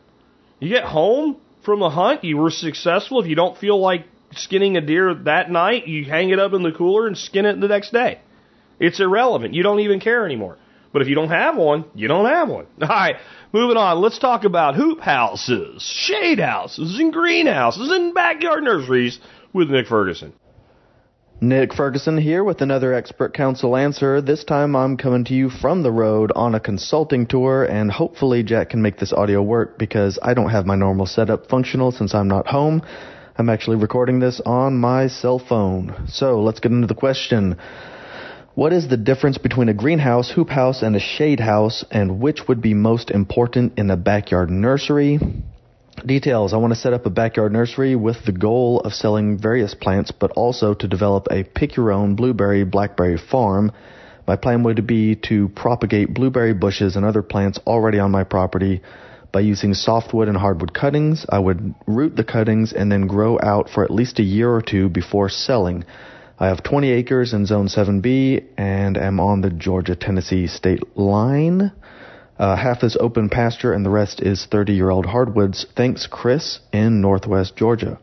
You get home from the hunt, you were successful. If you don't feel like skinning a deer that night, you hang it up in the cooler and skin it the next day. It's irrelevant. You don't even care anymore. But if you don't have one, you don't have one. All right, moving on. Let's talk about hoop houses, shade houses, and greenhouses, and backyard nurseries with Nick Ferguson. Nick Ferguson here with another expert council answer. This time I'm coming to you from the road on a consulting tour and hopefully Jack can make this audio work because I don't have my normal setup functional since I'm not home. I'm actually recording this on my cell phone. So let's get into the question. What is the difference between a greenhouse, hoop house, and a shade house, and which would be most important in a backyard nursery? Details. I want to set up a backyard nursery with the goal of selling various plants, but also to develop a pick your own blueberry blackberry farm. My plan would be to propagate blueberry bushes and other plants already on my property by using softwood and hardwood cuttings. I would root the cuttings and then grow out for at least a year or two before selling. I have 20 acres in Zone 7B and am on the Georgia Tennessee state line. Uh, half is open pasture and the rest is 30 year old hardwoods. Thanks, Chris, in Northwest Georgia.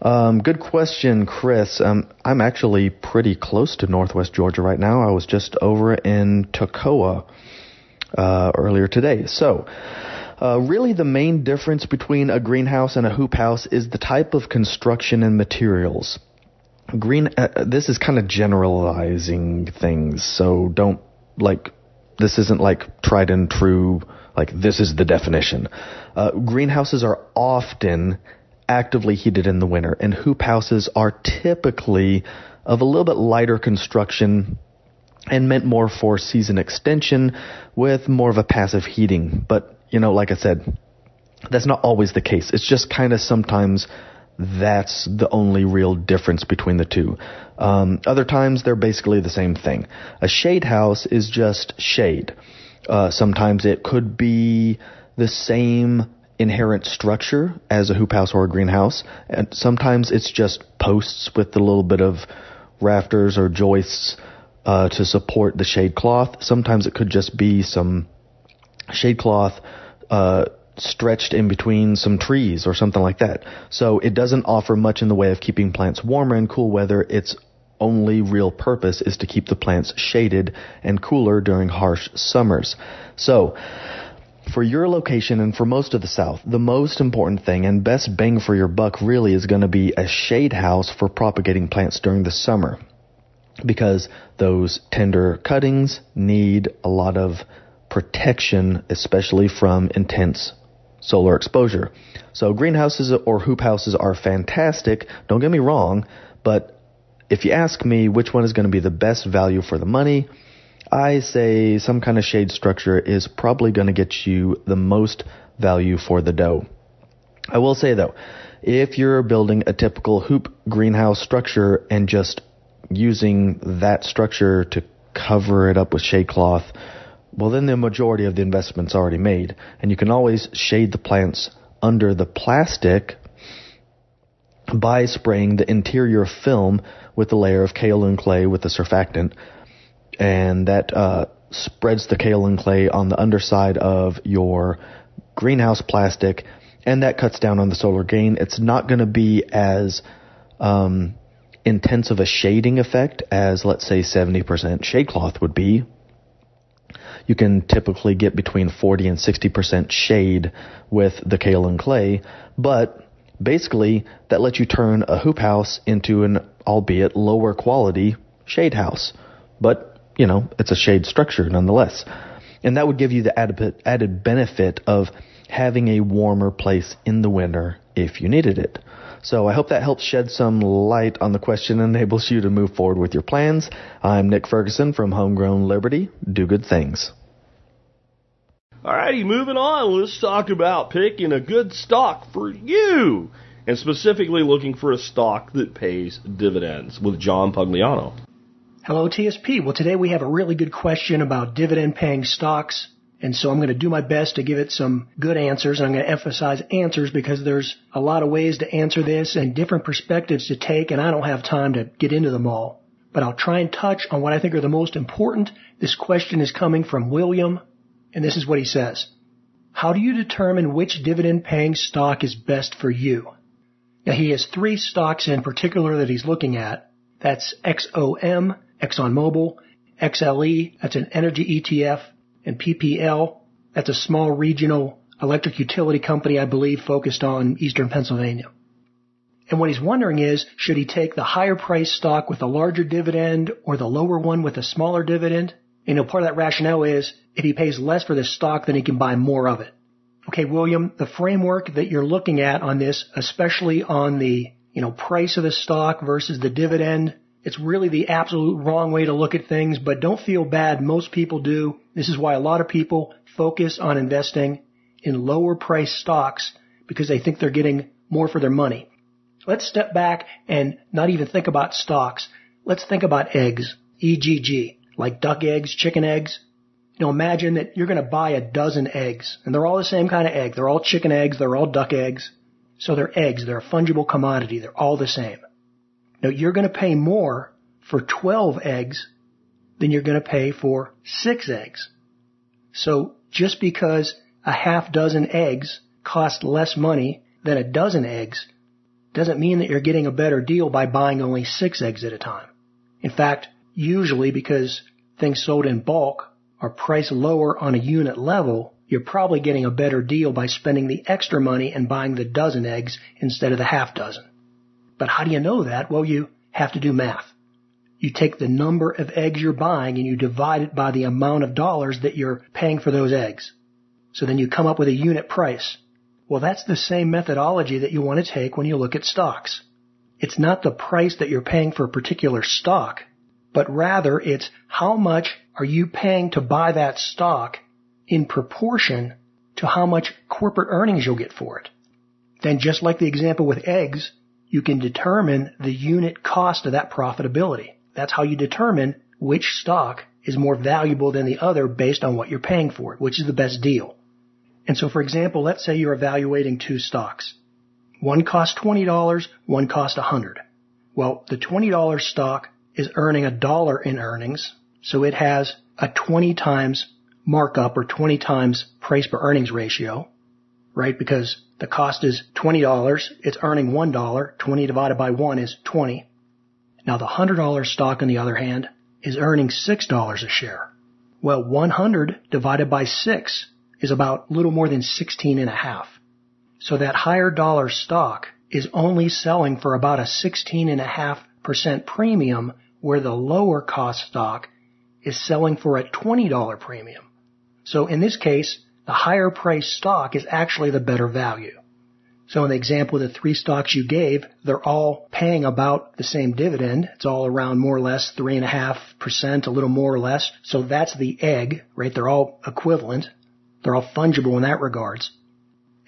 Um, good question, Chris. Um, I'm actually pretty close to Northwest Georgia right now. I was just over in Toccoa uh, earlier today. So, uh, really, the main difference between a greenhouse and a hoop house is the type of construction and materials. Green. Uh, this is kind of generalizing things, so don't like this isn't like tried and true, like this is the definition. Uh, greenhouses are often actively heated in the winter, and hoop houses are typically of a little bit lighter construction and meant more for season extension with more of a passive heating. But, you know, like I said, that's not always the case. It's just kind of sometimes that's the only real difference between the two. Um, other times they're basically the same thing. A shade house is just shade. Uh, sometimes it could be the same inherent structure as a hoop house or a greenhouse, and sometimes it's just posts with a little bit of rafters or joists uh, to support the shade cloth. Sometimes it could just be some shade cloth uh, stretched in between some trees or something like that. So it doesn't offer much in the way of keeping plants warmer in cool weather. Its only real purpose is to keep the plants shaded and cooler during harsh summers. So, for your location and for most of the South, the most important thing and best bang for your buck really is going to be a shade house for propagating plants during the summer. Because those tender cuttings need a lot of protection, especially from intense solar exposure. So greenhouses or hoop houses are fantastic, don't get me wrong, but if you ask me which one is going to be the best value for the money, I say some kind of shade structure is probably going to get you the most value for the dough. I will say though, if you're building a typical hoop greenhouse structure and just using that structure to cover it up with shade cloth, well, then the majority of the investment's already made. And you can always shade the plants under the plastic by spraying the interior film with a layer of kaolin clay with a surfactant. And that uh, spreads the kaolin clay on the underside of your greenhouse plastic, and that cuts down on the solar gain. It's not going to be as um, intense of a shading effect as, let's say, 70% shade cloth would be, you can typically get between 40 and 60% shade with the kaolin clay, but Basically, that lets you turn a hoop house into an albeit lower quality shade house. But, you know, it's a shade structure nonetheless. And that would give you the added, added benefit of having a warmer place in the winter if you needed it. So I hope that helps shed some light on the question and enables you to move forward with your plans. I'm Nick Ferguson from Homegrown Liberty. Do good things. Alrighty, moving on. Let's talk about picking a good stock for you, and specifically looking for a stock that pays dividends with John Pugliano. Hello, TSP. Well, today we have a really good question about dividend paying stocks. And so I'm going to do my best to give it some good answers. And I'm going to emphasize answers because there's a lot of ways to answer this and different perspectives to take, and I don't have time to get into them all. But I'll try and touch on what I think are the most important. This question is coming from William and this is what he says. How do you determine which dividend paying stock is best for you? Now he has three stocks in particular that he's looking at. That's XOM, ExxonMobil, XLE, that's an energy ETF, and PPL, that's a small regional electric utility company, I believe, focused on eastern Pennsylvania. And what he's wondering is, should he take the higher price stock with a larger dividend or the lower one with a smaller dividend? You know, part of that rationale is if he pays less for this stock, then he can buy more of it. Okay, William, the framework that you're looking at on this, especially on the, you know, price of the stock versus the dividend, it's really the absolute wrong way to look at things, but don't feel bad. Most people do. This is why a lot of people focus on investing in lower price stocks because they think they're getting more for their money. Let's step back and not even think about stocks. Let's think about eggs. EGG like duck eggs, chicken eggs. You know, imagine that you're going to buy a dozen eggs, and they're all the same kind of egg. They're all chicken eggs, they're all duck eggs. So they're eggs, they're a fungible commodity, they're all the same. Now you're going to pay more for 12 eggs than you're going to pay for 6 eggs. So just because a half dozen eggs cost less money than a dozen eggs doesn't mean that you're getting a better deal by buying only 6 eggs at a time. In fact, usually because things sold in bulk are priced lower on a unit level, you're probably getting a better deal by spending the extra money and buying the dozen eggs instead of the half dozen. But how do you know that? Well, you have to do math. You take the number of eggs you're buying and you divide it by the amount of dollars that you're paying for those eggs. So then you come up with a unit price. Well, that's the same methodology that you want to take when you look at stocks. It's not the price that you're paying for a particular stock but rather it's how much are you paying to buy that stock in proportion to how much corporate earnings you'll get for it. Then just like the example with eggs, you can determine the unit cost of that profitability. That's how you determine which stock is more valuable than the other based on what you're paying for it, which is the best deal. And so for example, let's say you're evaluating two stocks. One costs $20, one costs 100. Well, the $20 stock is earning a dollar in earnings, so it has a 20 times markup or 20 times price per earnings ratio, right? Because the cost is $20, it's earning $1, 20 divided by 1 is 20. Now the $100 stock on the other hand is earning $6 a share. Well, 100 divided by 6 is about little more than 16 and a half. So that higher dollar stock is only selling for about a 16 and a half percent premium where the lower cost stock is selling for a $20 premium. So in this case, the higher price stock is actually the better value. So in the example of the three stocks you gave, they're all paying about the same dividend. It's all around more or less three and a half percent, a little more or less. So that's the egg, right? They're all equivalent. They're all fungible in that regards.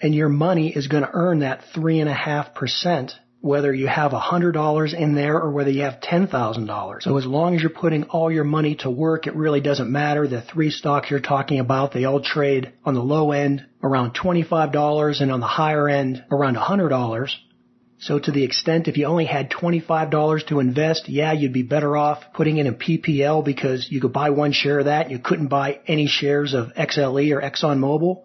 And your money is going to earn that three and a half percent whether you have $100 in there or whether you have $10,000. So as long as you're putting all your money to work, it really doesn't matter. The three stocks you're talking about, they all trade on the low end around $25 and on the higher end around $100. So to the extent if you only had $25 to invest, yeah, you'd be better off putting in a PPL because you could buy one share of that and you couldn't buy any shares of XLE or ExxonMobil.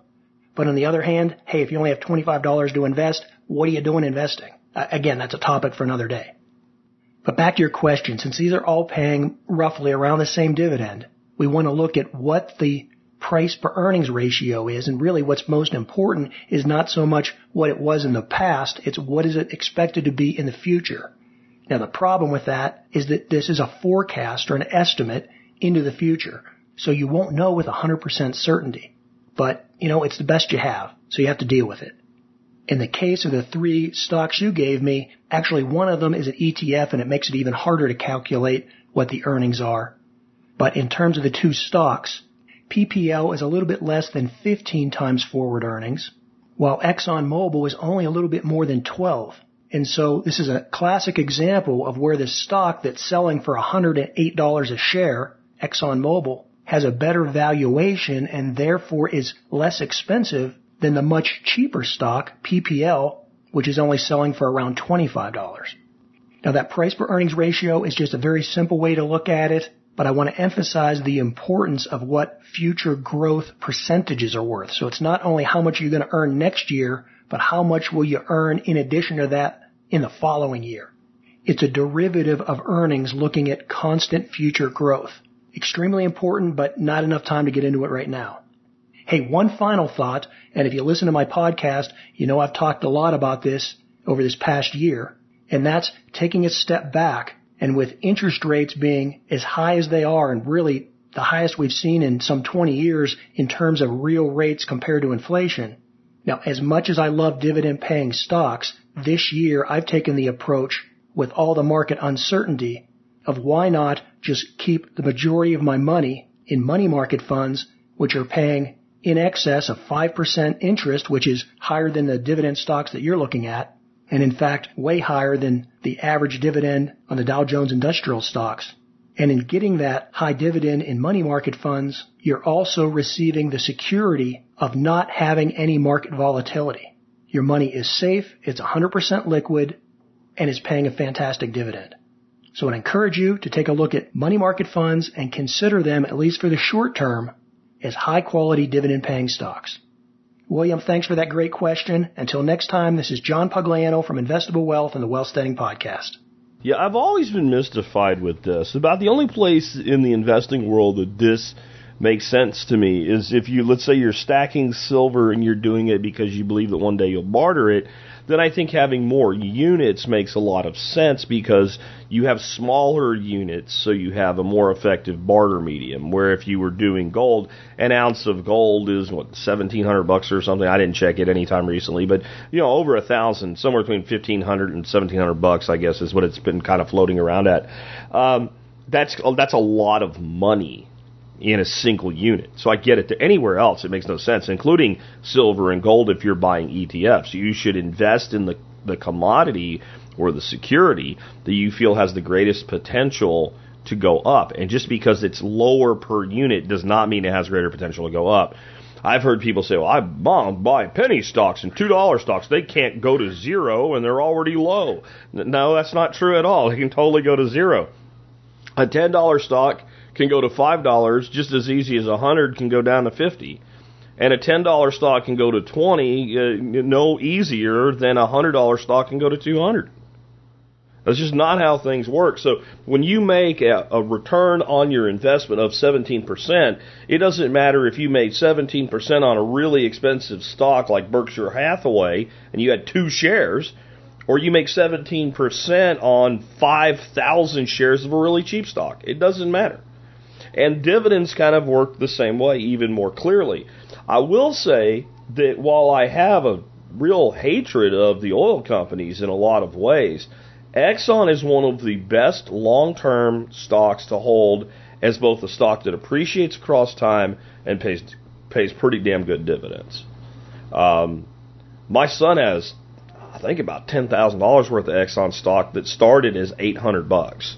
But on the other hand, hey, if you only have $25 to invest, what are you doing investing? Again, that's a topic for another day. But back to your question, since these are all paying roughly around the same dividend, we want to look at what the price per earnings ratio is. And really what's most important is not so much what it was in the past, it's what is it expected to be in the future. Now the problem with that is that this is a forecast or an estimate into the future. So you won't know with 100% certainty. But, you know, it's the best you have. So you have to deal with it. In the case of the three stocks you gave me, actually one of them is an ETF and it makes it even harder to calculate what the earnings are. But in terms of the two stocks, PPL is a little bit less than 15 times forward earnings, while ExxonMobil is only a little bit more than 12. And so this is a classic example of where this stock that's selling for $108 a share, ExxonMobil, has a better valuation and therefore is less expensive than the much cheaper stock, PPL, which is only selling for around $25. Now that price per earnings ratio is just a very simple way to look at it, but I want to emphasize the importance of what future growth percentages are worth. So it's not only how much you're going to earn next year, but how much will you earn in addition to that in the following year. It's a derivative of earnings looking at constant future growth. Extremely important, but not enough time to get into it right now. Hey, one final thought, and if you listen to my podcast, you know I've talked a lot about this over this past year, and that's taking a step back and with interest rates being as high as they are and really the highest we've seen in some 20 years in terms of real rates compared to inflation. Now, as much as I love dividend paying stocks, this year I've taken the approach with all the market uncertainty of why not just keep the majority of my money in money market funds, which are paying in excess of 5% interest, which is higher than the dividend stocks that you're looking at, and in fact way higher than the average dividend on the Dow Jones Industrial stocks. And in getting that high dividend in money market funds, you're also receiving the security of not having any market volatility. Your money is safe, it's 100% liquid, and is paying a fantastic dividend. So I encourage you to take a look at money market funds and consider them, at least for the short term, as high quality dividend paying stocks. William, thanks for that great question. Until next time, this is John Pugliano from Investable Wealth and the Wealth Standard Podcast. Yeah, I've always been mystified with this. About the only place in the investing world that this makes sense to me is if you let's say you're stacking silver and you're doing it because you believe that one day you'll barter it then I think having more units makes a lot of sense because you have smaller units, so you have a more effective barter medium. Where if you were doing gold, an ounce of gold is what seventeen hundred bucks or something. I didn't check it any time recently, but you know over a thousand, somewhere between fifteen hundred and seventeen hundred bucks, I guess is what it's been kind of floating around at. Um, that's that's a lot of money in a single unit. So I get it. To anywhere else, it makes no sense, including silver and gold if you're buying ETFs. You should invest in the, the commodity or the security that you feel has the greatest potential to go up. And just because it's lower per unit does not mean it has greater potential to go up. I've heard people say, well, I buy penny stocks and $2 stocks. They can't go to zero and they're already low. No, that's not true at all. They can totally go to zero. A $10 stock can go to $5 just as easy as a 100 can go down to 50 and a $10 stock can go to 20 uh, no easier than a $100 stock can go to 200 that's just not how things work. So when you make a, a, return on your investment of 17%, it doesn't matter if you made 17% on a really expensive stock like Berkshire Hathaway and you had two shares, or you make 17% on 5,000 shares of a really cheap stock. It doesn't matter. And dividends kind of work the same way, even more clearly. I will say that while I have a real hatred of the oil companies in a lot of ways, Exxon is one of the best long term stocks to hold as both a stock that appreciates across time and pays pays pretty damn good dividends. Um, my son has, I think, about ten thousand dollars worth of Exxon stock that started as eight hundred bucks.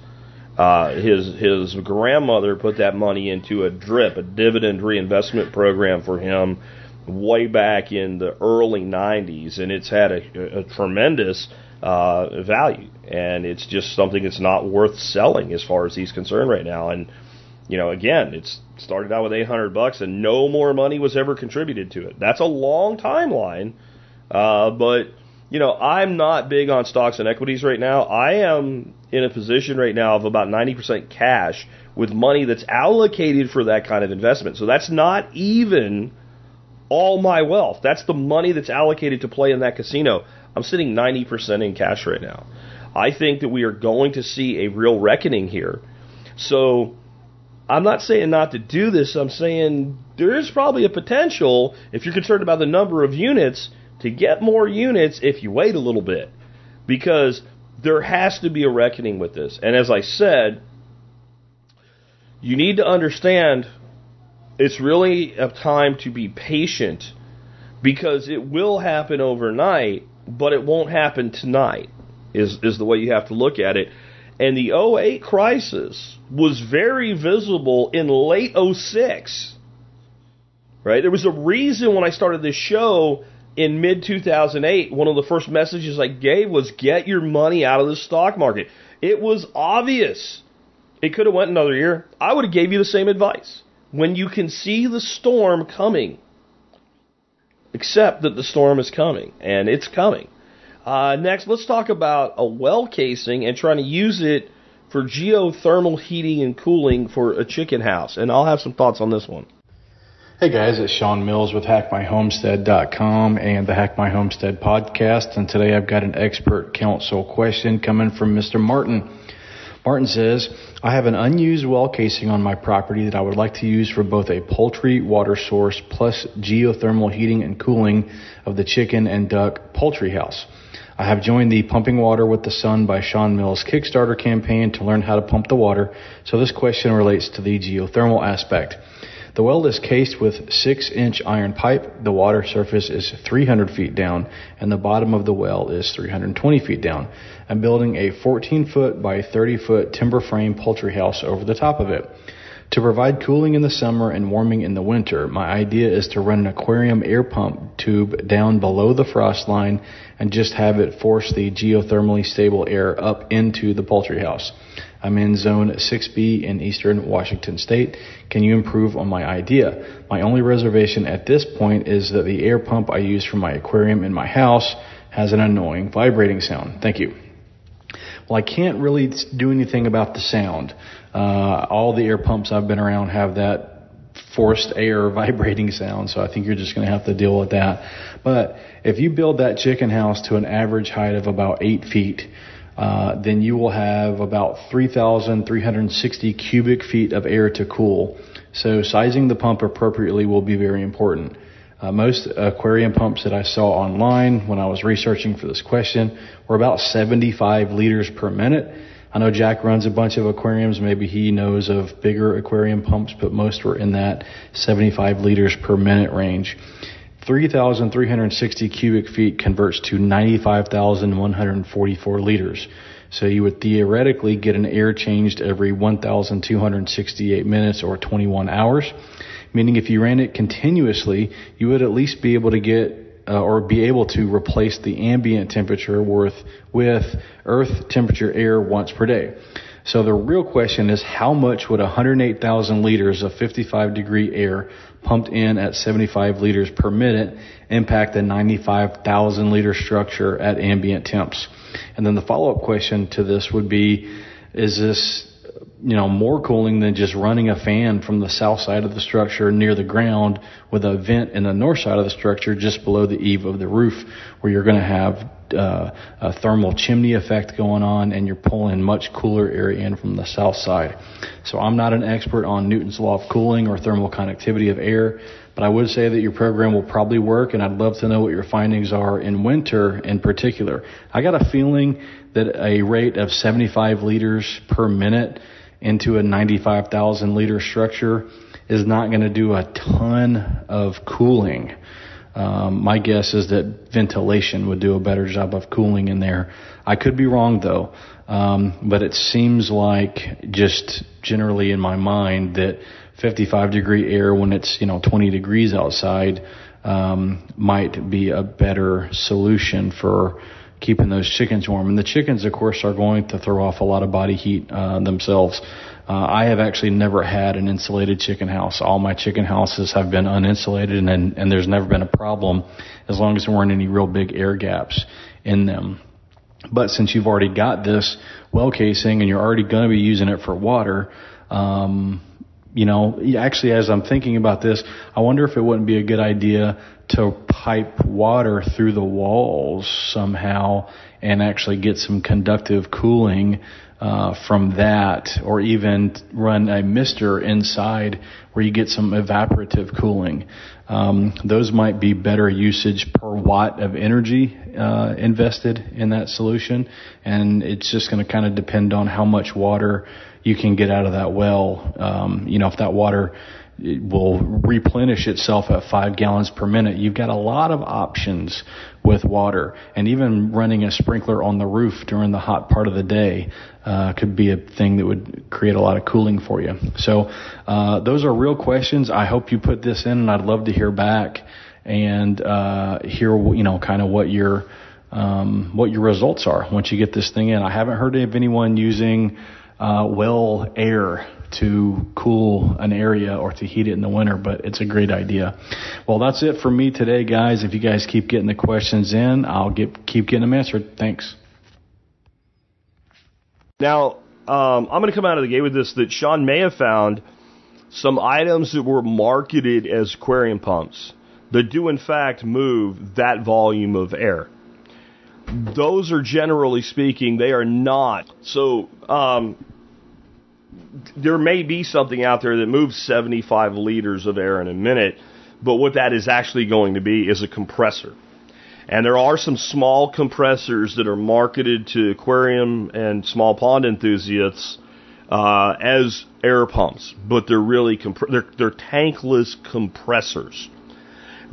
Uh, his his grandmother put that money into a DRIP, a dividend reinvestment program for him, way back in the early '90s, and it's had a, a tremendous uh, value, and it's just something that's not worth selling as far as he's concerned right now. And you know, again, it's started out with 800 bucks, and no more money was ever contributed to it. That's a long timeline, uh, but you know, I'm not big on stocks and equities right now. I am in a position right now of about 90% cash with money that's allocated for that kind of investment. So that's not even all my wealth. That's the money that's allocated to play in that casino. I'm sitting 90% in cash right now. I think that we are going to see a real reckoning here. So I'm not saying not to do this. I'm saying there is probably a potential, if you're concerned about the number of units, to get more units if you wait a little bit. Because there has to be a reckoning with this. And as I said, you need to understand it's really a time to be patient because it will happen overnight, but it won't happen tonight, is, is the way you have to look at it. And the 08 crisis was very visible in late 06. Right? There was a reason when I started this show in mid 2008, one of the first messages I gave was get your money out of the stock market. It was obvious. It could have went another year. I would have gave you the same advice. When you can see the storm coming, accept that the storm is coming, and it's coming. Uh, next, let's talk about a well casing and trying to use it for geothermal heating and cooling for a chicken house. And I'll have some thoughts on this one. Hey guys, it's Sean Mills with HackMyHomestead.com and the Hack My Homestead podcast. And today I've got an expert council question coming from Mr. Martin. Martin says, I have an unused well casing on my property that I would like to use for both a poultry water source plus geothermal heating and cooling of the chicken and duck poultry house. I have joined the Pumping Water with the Sun by Sean Mills Kickstarter campaign to learn how to pump the water, so this question relates to the geothermal aspect. The well is cased with 6 inch iron pipe. The water surface is 300 feet down, and the bottom of the well is 320 feet down. I'm building a 14 foot by 30 foot timber frame poultry house over the top of it. To provide cooling in the summer and warming in the winter, my idea is to run an aquarium air pump tube down below the frost line and just have it force the geothermally stable air up into the poultry house. I'm in zone 6B in eastern Washington state. Can you improve on my idea? My only reservation at this point is that the air pump I use for my aquarium in my house has an annoying vibrating sound. Thank you. Well, I can't really do anything about the sound. Uh, all the air pumps I've been around have that forced air vibrating sound, so I think you're just going to have to deal with that. But if you build that chicken house to an average height of about eight feet, uh, then you will have about 3,360 cubic feet of air to cool. So sizing the pump appropriately will be very important. Uh, most aquarium pumps that I saw online when I was researching for this question were about 75 liters per minute. I know Jack runs a bunch of aquariums. Maybe he knows of bigger aquarium pumps, but most were in that 75 liters per minute range. 3,360 cubic feet converts to 95,144 liters. So you would theoretically get an air changed every 1,268 minutes or 21 hours. Meaning if you ran it continuously, you would at least be able to get uh, or be able to replace the ambient temperature with, with earth temperature air once per day. So the real question is how much would 108,000 liters of 55 degree air pumped in at 75 liters per minute impact the 95,000 liter structure at ambient temps? And then the follow up question to this would be, is this you know, more cooling than just running a fan from the south side of the structure near the ground with a vent in the north side of the structure just below the eave of the roof where you're going to have uh, a thermal chimney effect going on and you're pulling much cooler air in from the south side. So I'm not an expert on Newton's law of cooling or thermal conductivity of air, but I would say that your program will probably work and I'd love to know what your findings are in winter in particular. I got a feeling that a rate of 75 liters per minute into a 95,000 liter structure is not going to do a ton of cooling. Um, my guess is that ventilation would do a better job of cooling in there. I could be wrong though, um, but it seems like just generally in my mind that 55 degree air when it's you know 20 degrees outside um, might be a better solution for keeping those chickens warm. And the chickens, of course, are going to throw off a lot of body heat uh, themselves. Uh, I have actually never had an insulated chicken house. All my chicken houses have been uninsulated, and, and there's never been a problem as long as there weren't any real big air gaps in them. But since you've already got this well casing and you're already going to be using it for water, um, you know, actually, as I'm thinking about this, I wonder if it wouldn't be a good idea to pipe water through the walls somehow and actually get some conductive cooling uh, from that, or even run a mister inside where you get some evaporative cooling. Um, those might be better usage per watt of energy uh, invested in that solution, and it's just going to kind of depend on how much water you can get out of that well. Um, you know, if that water will replenish itself at five gallons per minute. You've got a lot of options with water, and even running a sprinkler on the roof during the hot part of the day uh, could be a thing that would create a lot of cooling for you. So uh, those are real questions. I hope you put this in, and I'd love to hear back and uh, hear you know kind of what your um, what your results are once you get this thing in. I haven't heard of anyone using uh, well air to cool an area or to heat it in the winter, but it's a great idea. Well, that's it for me today, guys. If you guys keep getting the questions in, I'll get keep getting them answered. Thanks. Now, um, I'm going to come out of the gate with this that Sean may have found some items that were marketed as aquarium pumps that do in fact move that volume of air. Those are generally speaking, they are not. So, um, there may be something out there that moves 75 liters of air in a minute, but what that is actually going to be is a compressor. And there are some small compressors that are marketed to aquarium and small pond enthusiasts uh, as air pumps, but they're really they're, they're tankless compressors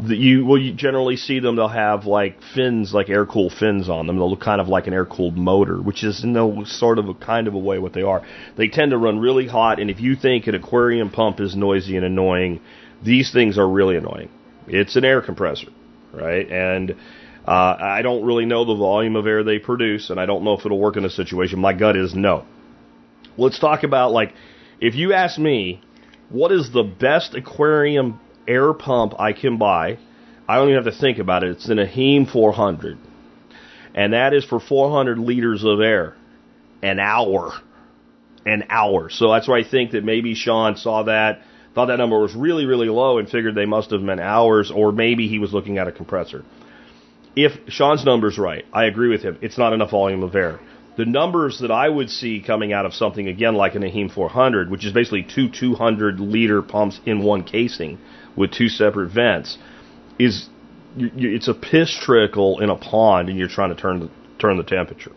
you well you generally see them they'll have like fins like air cooled fins on them. They'll look kind of like an air cooled motor which is in no sort of a kind of a way what they are. They tend to run really hot and if you think an aquarium pump is noisy and annoying these things are really annoying. It's an air compressor right? And uh, I don't really know the volume of air they produce and I don't know if it'll work in this situation. My gut is no. Let's talk about like if you ask me what is the best aquarium air pump I can buy. I don't even have to think about it. It's an Eheim 400. And that is for 400 liters of air an hour. An hour. So that's why I think that maybe Sean saw that, thought that number was really, really low and figured they must have meant hours, or maybe he was looking at a compressor. If Sean's number's right, I agree with him. It's not enough volume of air. The numbers that I would see coming out of something again like an Eheim 400, which is basically two 200 liter pumps in one casing, with two separate vents is it's a piss trickle in a pond and you're trying to turn the turn the temperature.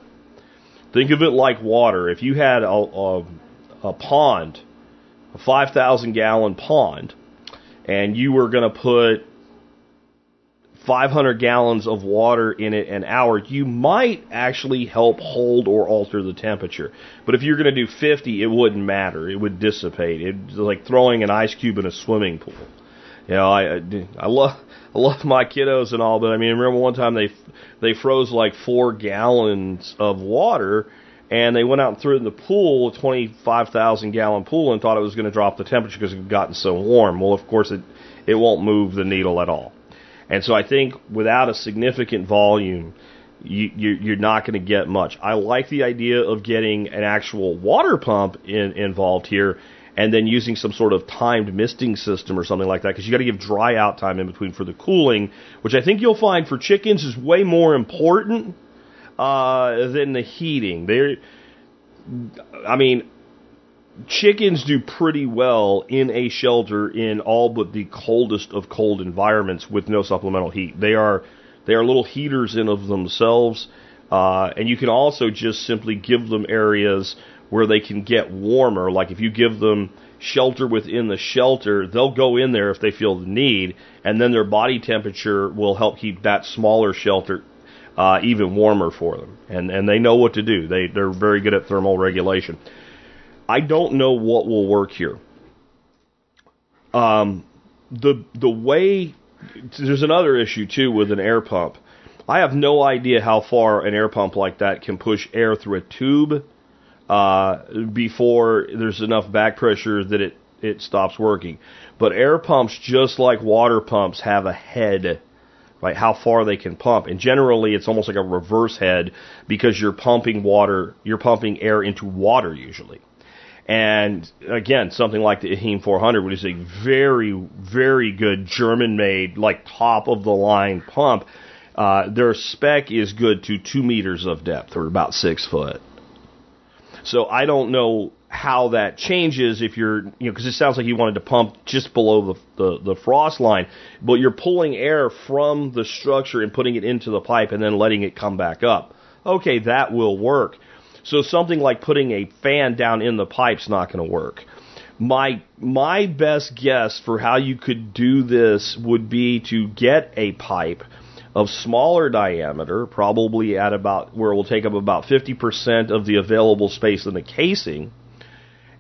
Think of it like water. If you had a, a, a pond, a 5,000 gallon pond, and you were going to put 500 gallons of water in it an hour, you might actually help hold or alter the temperature. But if you're going to do 50, it wouldn't matter. It would dissipate. It's like throwing an ice cube in a swimming pool you know, I I love I love my kiddos and all, but I mean, remember one time they they froze like four gallons of water, and they went out and threw it in the pool, a twenty five thousand gallon pool, and thought it was going to drop the temperature because it had gotten so warm. Well, of course it it won't move the needle at all, and so I think without a significant volume. You, you, you're not going to get much. I like the idea of getting an actual water pump in, involved here and then using some sort of timed misting system or something like that because you got to give dry out time in between for the cooling, which I think you'll find for chickens is way more important uh, than the heating. They, I mean, chickens do pretty well in a shelter in all but the coldest of cold environments with no supplemental heat. They are they are little heaters in of themselves, uh, and you can also just simply give them areas where they can get warmer. Like if you give them shelter within the shelter, they'll go in there if they feel the need, and then their body temperature will help keep that smaller shelter uh, even warmer for them. And and they know what to do. They they're very good at thermal regulation. I don't know what will work here. Um, the the way there's another issue too with an air pump. I have no idea how far an air pump like that can push air through a tube uh, before there's enough back pressure that it, it stops working. But air pumps, just like water pumps, have a head right? How far they can pump. And generally it's almost like a reverse head because you're pumping water, you're pumping air into water usually. And again, something like the Eheim 400, which is a very, very good German made, like top of the line pump, uh, their spec is good to two meters of depth or about six foot. So I don't know how that changes if you're, you know, because it sounds like you wanted to pump just below the, the, the frost line, but you're pulling air from the structure and putting it into the pipe and then letting it come back up. Okay, that will work. So something like putting a fan down in the pipe's not going to work. My my best guess for how you could do this would be to get a pipe of smaller diameter, probably at about where it will take up about 50% of the available space in the casing,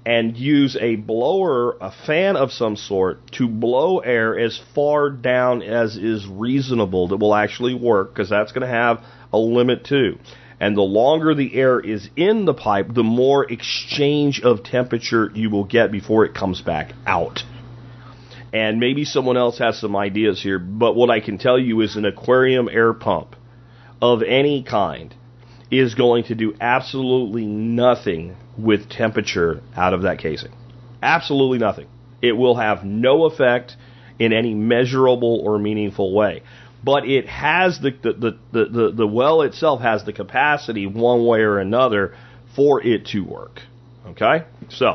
and use a blower, a fan of some sort, to blow air as far down as is reasonable that will actually work, because that's going to have a limit too. And the longer the air is in the pipe, the more exchange of temperature you will get before it comes back out. And maybe someone else has some ideas here, but what I can tell you is an aquarium air pump of any kind is going to do absolutely nothing with temperature out of that casing. Absolutely nothing. It will have no effect in any measurable or meaningful way but it has the the, the, the, the well itself has the capacity one way or another for it to work. Okay, so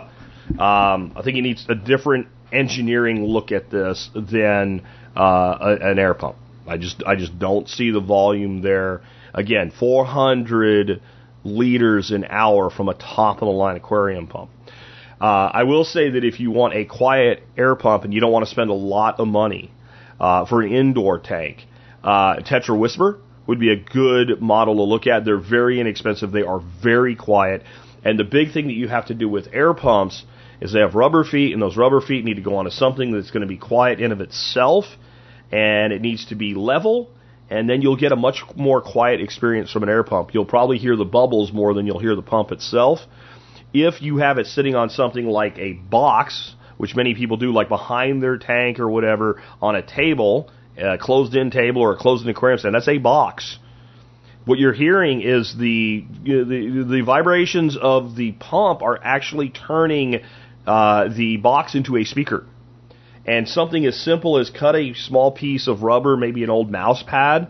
um, I think it needs a different engineering look at this than uh, a, an air pump. I just I just don't see the volume there. Again, 400 liters an hour from a top of the line aquarium pump. Uh, I will say that if you want a quiet air pump and you don't want to spend a lot of money uh, for an indoor tank, uh, Tetra Whisper would be a good model to look at. They're very inexpensive. They are very quiet. And the big thing that you have to do with air pumps is they have rubber feet, and those rubber feet need to go onto something that's going to be quiet in of itself, and it needs to be level, and then you'll get a much more quiet experience from an air pump. You'll probably hear the bubbles more than you'll hear the pump itself. If you have it sitting on something like a box, which many people do, like behind their tank or whatever, on a table, a closed-in table or a closed-in aquarium stand. That's a box. What you're hearing is the the, the vibrations of the pump are actually turning uh, the box into a speaker. And something as simple as cut a small piece of rubber, maybe an old mouse pad,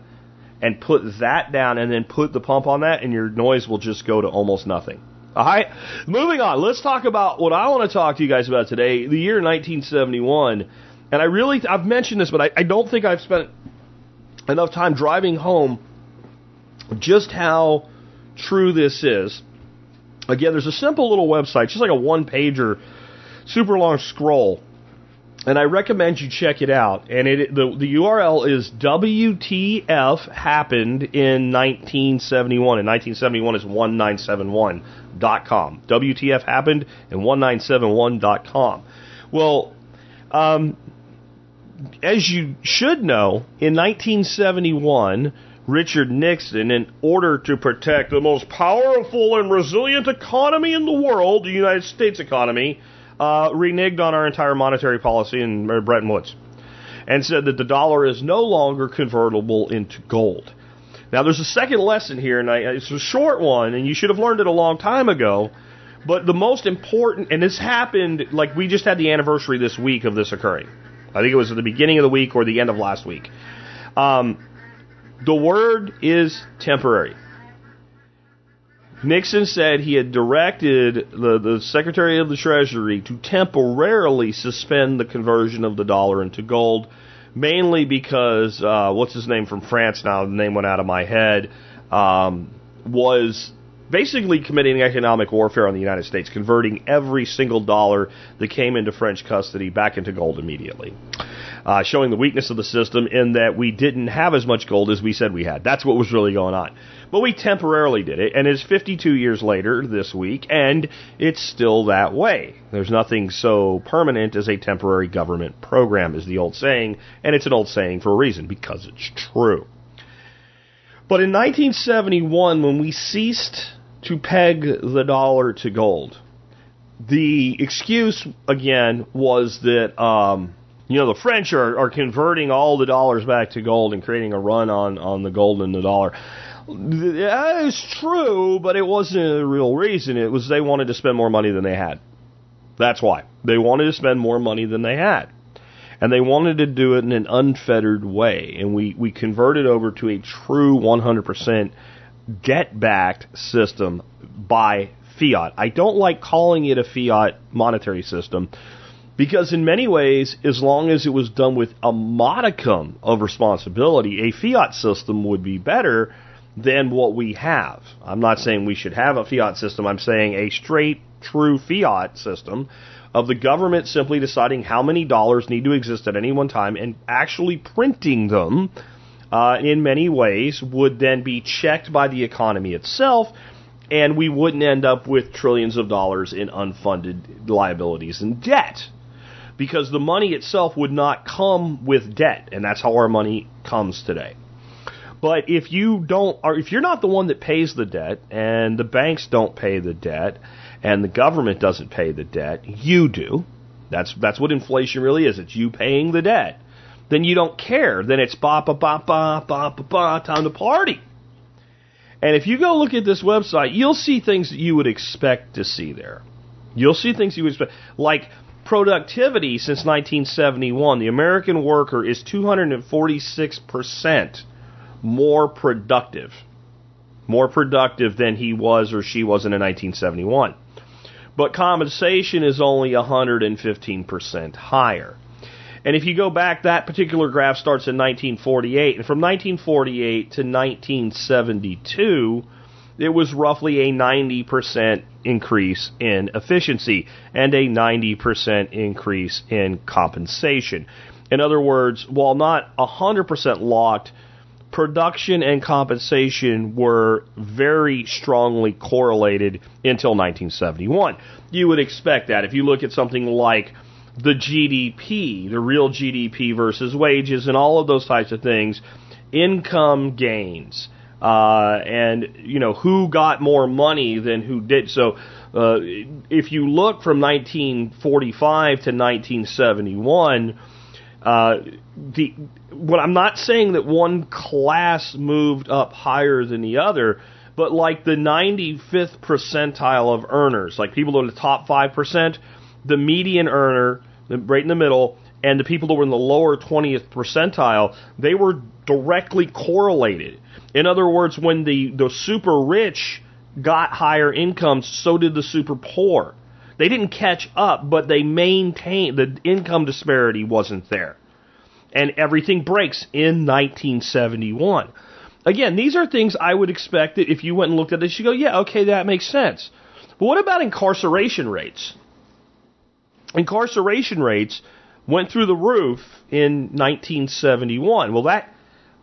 and put that down, and then put the pump on that, and your noise will just go to almost nothing. All right, moving on. Let's talk about what I want to talk to you guys about today. The year 1971 and I really, I've mentioned this, but I, I don't think I've spent enough time driving home just how true this is. Again, there's a simple little website, just like a one pager, super long scroll. And I recommend you check it out. And it the the URL is WTF happened in 1971. And 1971 is 1971.com. WTF happened in 1971.com. Well, um, as you should know, in 1971, Richard Nixon, in order to protect the most powerful and resilient economy in the world, the United States economy, uh, reneged on our entire monetary policy in Bretton Woods and said that the dollar is no longer convertible into gold. Now, there's a second lesson here, and I, it's a short one, and you should have learned it a long time ago. But the most important, and this happened, like we just had the anniversary this week of this occurring. I think it was at the beginning of the week or the end of last week. Um, the word is temporary. Nixon said he had directed the, the Secretary of the Treasury to temporarily suspend the conversion of the dollar into gold, mainly because, uh, what's his name from France now? The name went out of my head. Um, was basically committing economic warfare on the United States, converting every single dollar that came into French custody back into gold immediately. Uh, showing the weakness of the system in that we didn't have as much gold as we said we had. That's what was really going on. But we temporarily did it, and it's 52 years later this week, and it's still that way. There's nothing so permanent as a temporary government program, is the old saying, and it's an old saying for a reason, because it's true. But in 1971, when we ceased to peg the dollar to gold. The excuse, again, was that, um, you know, the French are, are converting all the dollars back to gold and creating a run on, on the gold and the dollar. That is true, but it wasn't a real reason. It was they wanted to spend more money than they had. That's why. They wanted to spend more money than they had. And they wanted to do it in an unfettered way. And we, we converted over to a true 100% debt backed system by fiat. I don't like calling it a fiat monetary system because, in many ways, as long as it was done with a modicum of responsibility, a fiat system would be better than what we have. I'm not saying we should have a fiat system, I'm saying a straight, true fiat system of the government simply deciding how many dollars need to exist at any one time and actually printing them uh, in many ways would then be checked by the economy itself and we wouldn't end up with trillions of dollars in unfunded liabilities and debt because the money itself would not come with debt and that's how our money comes today but if you don't, or if you're not the one that pays the debt, and the banks don't pay the debt, and the government doesn't pay the debt, you do. That's that's what inflation really is. It's you paying the debt. Then you don't care. Then it's ba ba ba ba ba ba ba time to party. And if you go look at this website, you'll see things that you would expect to see there. You'll see things you would expect, like productivity since 1971. The American worker is 246 percent more productive. More productive than he was or she was in 1971. But compensation is only 115% higher. And if you go back, that particular graph starts in 1948. And from 1948 to 1972, it was roughly a 90% increase in efficiency and a 90% increase in compensation. In other words, while not 100% locked, production and compensation were very strongly correlated until 1971. You would expect that if you look at something like the GDP, the real GDP versus wages, and all of those types of things, income gains, uh, and you know who got more money than who did. So, uh, if you look from 1945 to 1971 uh, the what I'm not saying that one class moved up higher than the other, but like the 95th percentile of earners, like people in the top five percent, the median earner, right in the middle, and the people that were in the lower 20th percentile, they were directly correlated. In other words, when the the super rich got higher incomes, so did the super poor. They didn't catch up, but they maintained the income disparity wasn't there. And everything breaks in 1971. Again, these are things I would expect that if you went and looked at this, you go, yeah, okay, that makes sense. But what about incarceration rates? Incarceration rates went through the roof in 1971. Well, that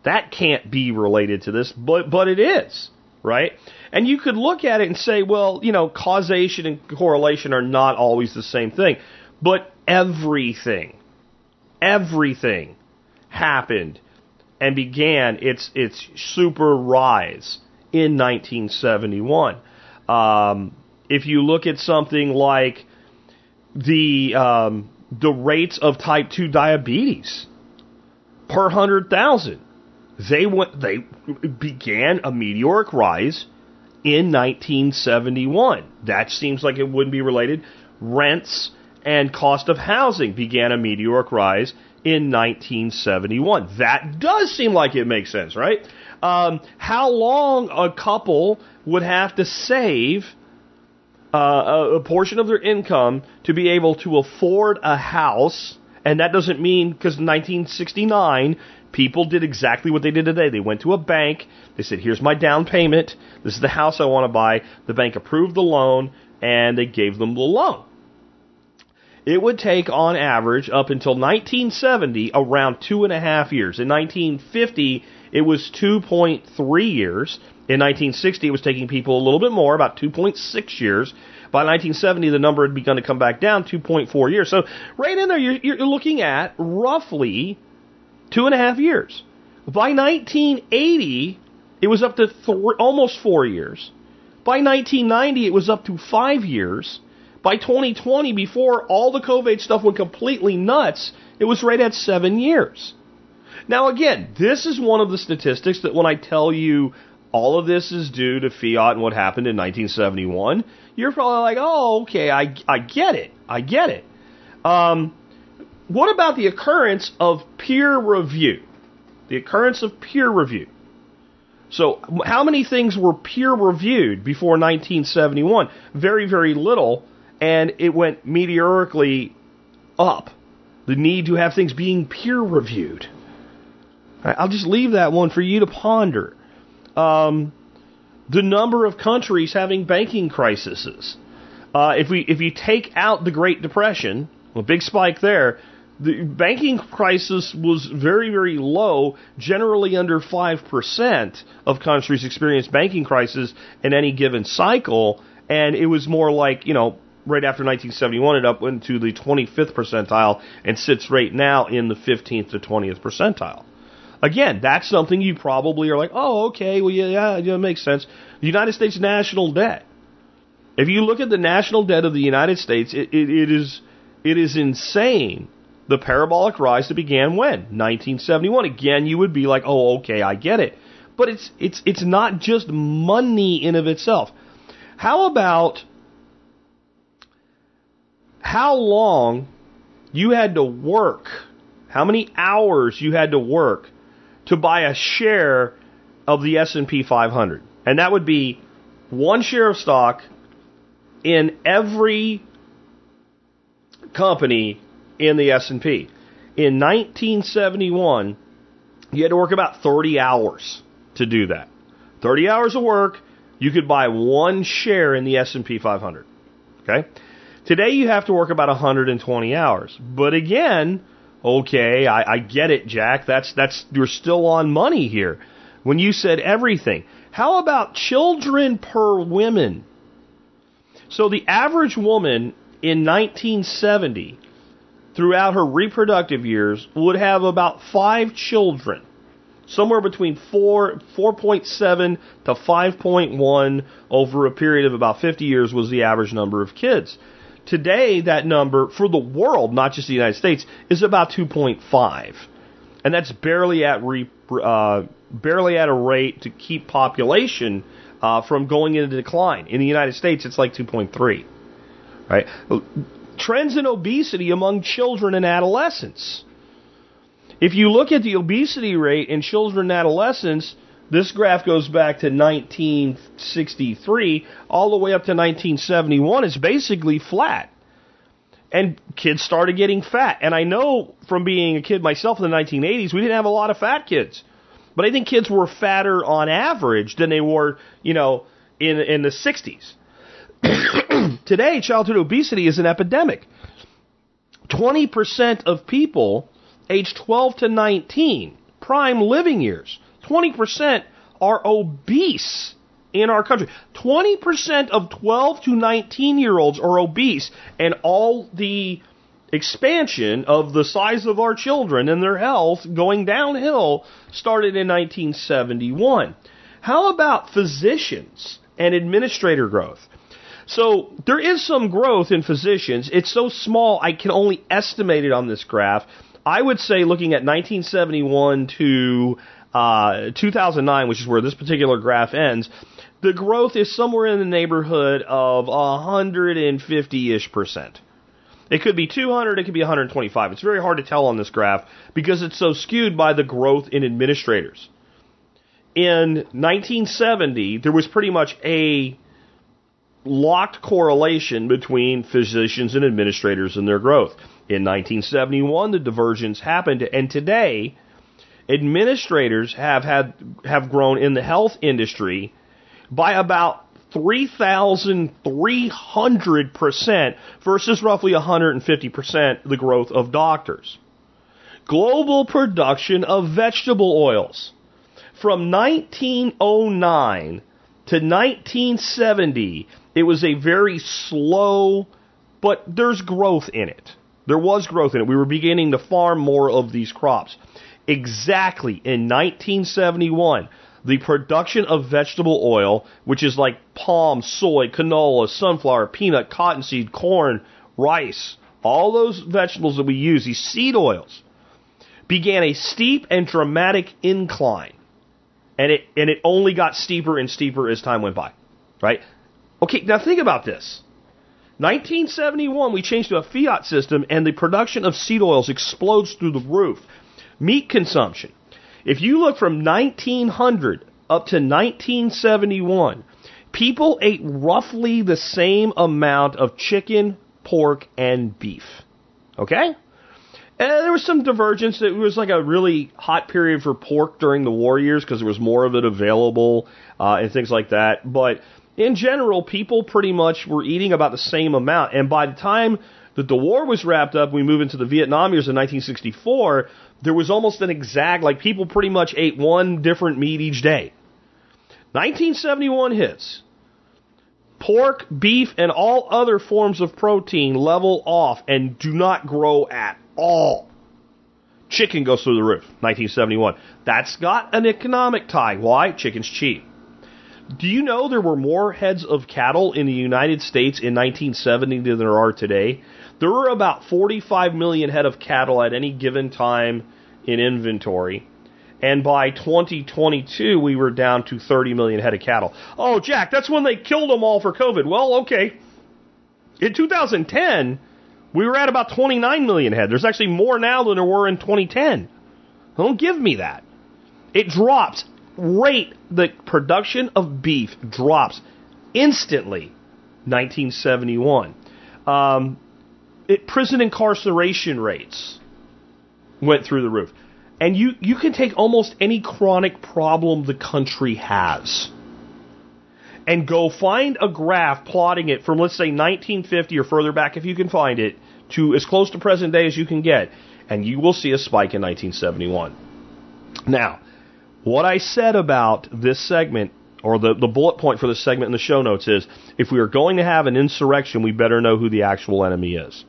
that can't be related to this, but but it is, right? And you could look at it and say, well, you know, causation and correlation are not always the same thing. But everything, everything happened and began its its super rise in 1971. Um, if you look at something like the um, the rates of type 2 diabetes per 100,000, they went they began a meteoric rise in 1971. That seems like it wouldn't be related. Rents and cost of housing began a meteoric rise in 1971. That does seem like it makes sense, right? Um, how long a couple would have to save uh, a, a portion of their income to be able to afford a house, and that doesn't mean because in 1969 people did exactly what they did today. They went to a bank. They said, "Here's my down payment. This is the house I want to buy." The bank approved the loan, and they gave them the loan it would take on average up until 1970 around two and a half years. In 1950, it was 2.3 years. In 1960, it was taking people a little bit more, about 2.6 years. By 1970, the number had begun to come back down, 2.4 years. So right in there, you're, you're looking at roughly two and a half years. By 1980, it was up to th- almost four years. By 1990, it was up to five years. By 2020, before all the COVID stuff went completely nuts, it was right at seven years. Now, again, this is one of the statistics that when I tell you all of this is due to fiat and what happened in 1971, you're probably like, oh, okay, I, I get it. I get it. Um, what about the occurrence of peer review? The occurrence of peer review. So, how many things were peer reviewed before 1971? Very, very little, and it went meteorically up. The need to have things being peer reviewed. I'll just leave that one for you to ponder. Um, the number of countries having banking crises. Uh, if we if you take out the Great Depression, a big spike there, the banking crisis was very very low. Generally under five percent of countries experienced banking crisis in any given cycle, and it was more like you know right after 1971 it up into the 25th percentile and sits right now in the 15th to 20th percentile. Again, that's something you probably are like, oh, okay, well, yeah, yeah, it makes sense. The United States national debt. If you look at the national debt of the United States, it, it, it is it is insane. The parabolic rise that began when 1971. Again, you would be like, oh, okay, I get it. But it's it's it's not just money in of itself. How about how long you had to work? How many hours you had to work to buy a share of the S&P 500. And that would be one share of stock in every company in the S&P. In 1971, you had to work about 30 hours to do that. 30 hours of work, you could buy one share in the S&P 500. Okay? Today you have to work about 120 hours. But again, Okay, I, I get it, Jack. That's that's you're still on money here. When you said everything, how about children per women? So the average woman in 1970, throughout her reproductive years, would have about five children, somewhere between four 4.7 to 5.1 over a period of about 50 years was the average number of kids. Today, that number for the world, not just the United States, is about 2.5, and that's barely at re, uh, barely at a rate to keep population uh, from going into decline. In the United States, it's like 2.3. Right? Trends in obesity among children and adolescents. If you look at the obesity rate in children and adolescents, this graph goes back to 1963 all the way up to 1971. It's basically flat. And kids started getting fat. And I know from being a kid myself in the 1980s, we didn't have a lot of fat kids. But I think kids were fatter on average than they were, you know, in in the 60s. Today, childhood obesity is an epidemic. 20% of people aged 12 to 19, prime living years, 20% are obese in our country. 20% of 12 to 19 year olds are obese, and all the expansion of the size of our children and their health going downhill started in 1971. How about physicians and administrator growth? So there is some growth in physicians. It's so small I can only estimate it on this graph. I would say looking at 1971 to uh, 2009, which is where this particular graph ends, the growth is somewhere in the neighborhood of 150 ish percent. It could be 200, it could be 125. It's very hard to tell on this graph because it's so skewed by the growth in administrators. In 1970, there was pretty much a locked correlation between physicians and administrators and their growth. In 1971, the divergence happened, and today, administrators have had have grown in the health industry by about 3,300% versus roughly 150% the growth of doctors. Global production of vegetable oils. From 1909 to 1970, it was a very slow, but there's growth in it. There was growth in it. We were beginning to farm more of these crops exactly in 1971, the production of vegetable oil, which is like palm, soy, canola, sunflower, peanut, cottonseed, corn, rice, all those vegetables that we use, these seed oils, began a steep and dramatic incline. And it, and it only got steeper and steeper as time went by. Right? Okay, now think about this. 1971, we changed to a fiat system, and the production of seed oils explodes through the roof. Meat consumption. If you look from 1900 up to 1971, people ate roughly the same amount of chicken, pork, and beef. Okay? And there was some divergence. It was like a really hot period for pork during the war years because there was more of it available uh, and things like that. But in general, people pretty much were eating about the same amount. And by the time that the war was wrapped up, we move into the Vietnam years in 1964, there was almost an exact, like people pretty much ate one different meat each day. 1971 hits. Pork, beef, and all other forms of protein level off and do not grow at all. Chicken goes through the roof, 1971. That's got an economic tie. Why? Chicken's cheap. Do you know there were more heads of cattle in the United States in 1970 than there are today? There were about 45 million head of cattle at any given time in inventory. And by 2022, we were down to 30 million head of cattle. Oh, Jack, that's when they killed them all for COVID. Well, okay. In 2010, we were at about 29 million head. There's actually more now than there were in 2010. Don't give me that. It drops rate, the production of beef drops instantly. 1971. Um, it, prison incarceration rates went through the roof. And you, you can take almost any chronic problem the country has and go find a graph plotting it from, let's say, 1950 or further back, if you can find it, to as close to present day as you can get, and you will see a spike in 1971. Now, what I said about this segment, or the, the bullet point for this segment in the show notes is if we are going to have an insurrection, we better know who the actual enemy is.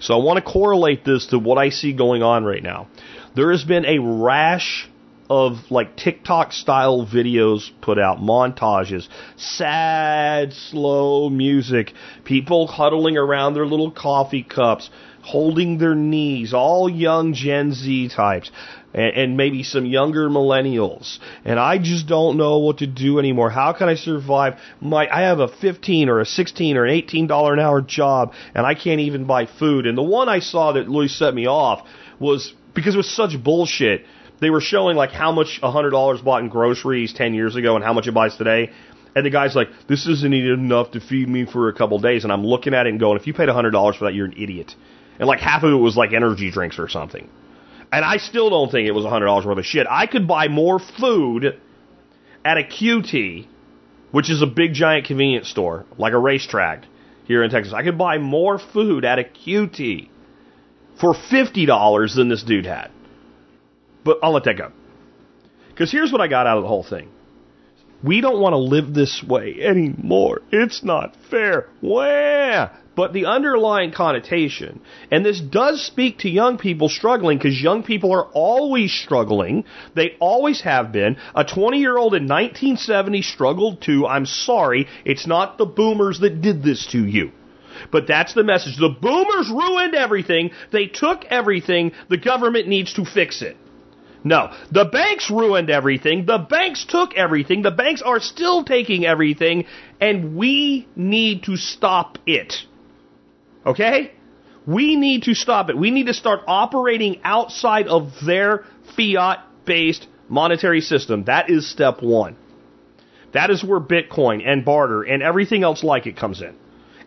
So I want to correlate this to what I see going on right now. There has been a rash of like TikTok style videos put out, montages, sad, slow music, people huddling around their little coffee cups, holding their knees, all young Gen Z types and, and maybe some younger millennials. And I just don't know what to do anymore. How can I survive? My I have a 15 or a 16 or an 18 dollar an hour job, and I can't even buy food. And the one I saw that really set me off was because it was such bullshit. They were showing like how much a $100 bought in groceries 10 years ago and how much it buys today. And the guy's like, this isn't even enough to feed me for a couple days. And I'm looking at it and going, if you paid $100 for that, you're an idiot. And like half of it was like energy drinks or something. And I still don't think it was $100 worth of shit. I could buy more food at a QT, which is a big giant convenience store, like a RaceTrac here in Texas. I could buy more food at a QT for $50 than this dude had. But I'll let that go. Because here's what I got out of the whole thing. We don't want to live this way anymore. It's not fair. Where? but the underlying connotation, and this does speak to young people struggling because young people are always struggling. They always have been. A 20 year old in 1970 struggled too. I'm sorry. It's not the boomers that did this to you. But that's the message. The boomers ruined everything. They took everything. The government needs to fix it. No, the banks ruined everything. The banks took everything. The banks are still taking everything, and we need to stop it. Okay? We need to stop it. We need to start operating outside of their fiat based monetary system. That is step one. That is where Bitcoin and barter and everything else like it comes in.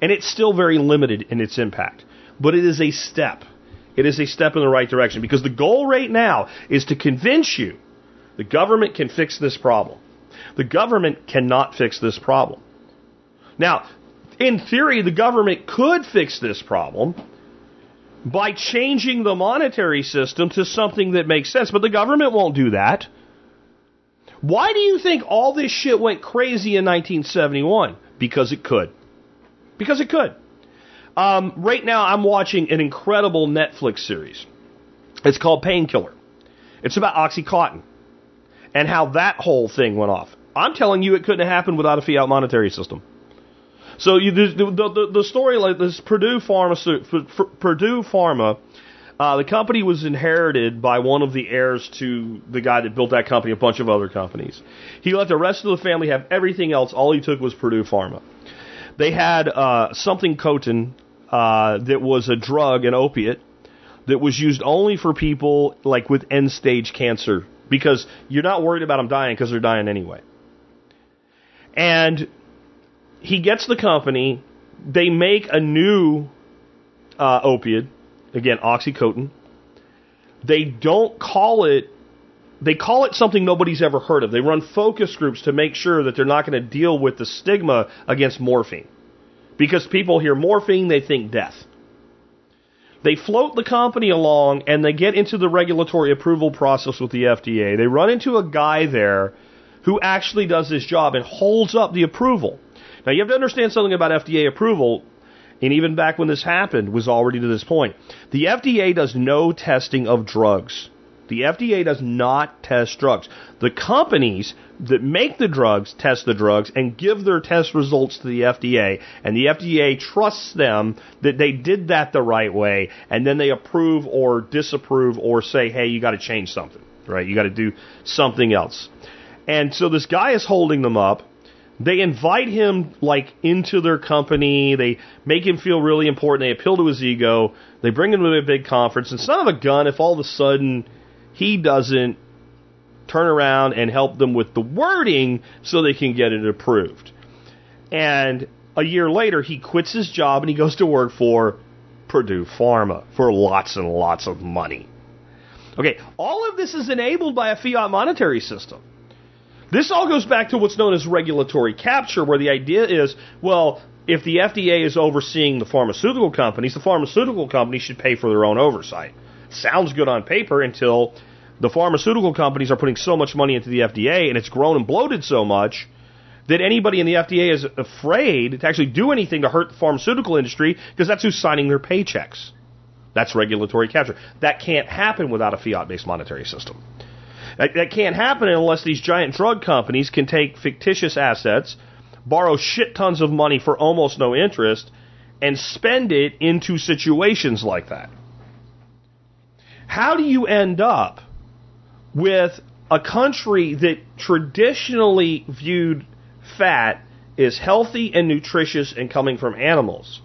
And it's still very limited in its impact. But it is a step. It is a step in the right direction because the goal right now is to convince you the government can fix this problem. The government cannot fix this problem. Now, in theory, the government could fix this problem by changing the monetary system to something that makes sense, but the government won't do that. Why do you think all this shit went crazy in 1971? Because it could. Because it could. Um, right now, I'm watching an incredible Netflix series. It's called Painkiller. It's about Oxycontin. and how that whole thing went off. I'm telling you, it couldn't have happened without a fiat monetary system. So you, the, the, the story like this Purdue Pharma, Purdue Pharma, uh, the company was inherited by one of the heirs to the guy that built that company, a bunch of other companies. He let the rest of the family have everything else. All he took was Purdue Pharma. They had uh, something cotin uh, that was a drug, an opiate, that was used only for people like with end stage cancer because you're not worried about them dying because they're dying anyway. And he gets the company. They make a new uh, opiate, again oxycontin. They don't call it. They call it something nobody's ever heard of. They run focus groups to make sure that they're not going to deal with the stigma against morphine, because people hear morphine, they think death. They float the company along and they get into the regulatory approval process with the FDA. They run into a guy there who actually does this job and holds up the approval. Now, you have to understand something about FDA approval, and even back when this happened, was already to this point. The FDA does no testing of drugs. The FDA does not test drugs. The companies that make the drugs test the drugs and give their test results to the FDA, and the FDA trusts them that they did that the right way, and then they approve or disapprove or say, hey, you got to change something, right? You got to do something else. And so this guy is holding them up they invite him like into their company. They make him feel really important. They appeal to his ego. They bring him to a big conference. And son of a gun, if all of a sudden he doesn't turn around and help them with the wording so they can get it approved. And a year later, he quits his job and he goes to work for Purdue Pharma for lots and lots of money. Okay, all of this is enabled by a fiat monetary system. This all goes back to what's known as regulatory capture, where the idea is, well, if the FDA is overseeing the pharmaceutical companies, the pharmaceutical companies should pay for their own oversight. Sounds good on paper until the pharmaceutical companies are putting so much money into the FDA and it's grown and bloated so much that anybody in the FDA is afraid to actually do anything to hurt the pharmaceutical industry because that's who's signing their paychecks. That's regulatory capture. That can't happen without a fiat based monetary system. That, that can't happen unless these giant drug companies can take fictitious assets, borrow shit tons of money for almost no interest, and spend it into situations like that. How do you end up with a country that traditionally viewed fat as healthy and nutritious and coming from animals?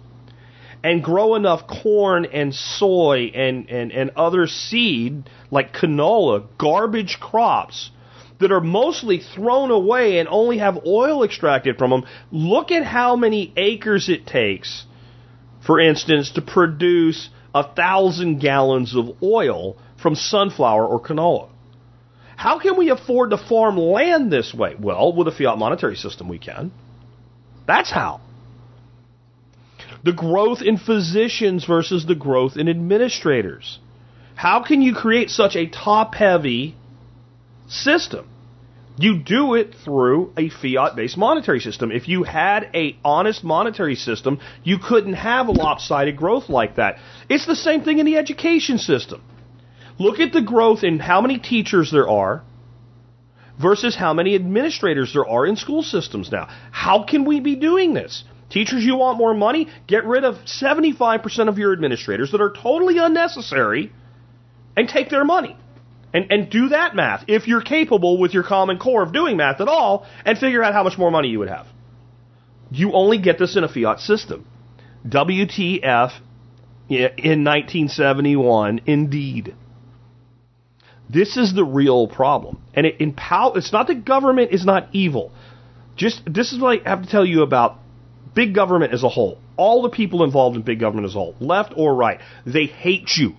and grow enough corn and soy and, and, and other seed like canola, garbage crops that are mostly thrown away and only have oil extracted from them. Look at how many acres it takes, for instance, to produce a thousand gallons of oil from sunflower or canola. How can we afford to farm land this way? Well, with a fiat monetary system, we can. That's how the growth in physicians versus the growth in administrators. How can you create such a top heavy system? You do it through a fiat based monetary system. If you had a honest monetary system, you couldn't have a lopsided growth like that. It's the same thing in the education system. Look at the growth in how many teachers there are versus how many administrators there are in school systems now. How can we be doing this? Teachers, you want more money? Get rid of 75% of your administrators that are totally unnecessary and take their money. And, and do that math if you're capable with your common core of doing math at all and figure out how much more money you would have. You only get this in a fiat system. WTF in 1971, indeed. This is the real problem. And it, in pow- it's not that government is not evil. Just this is what I have to tell you about big government as a whole, all the people involved in big government as a whole, left or right, they hate you.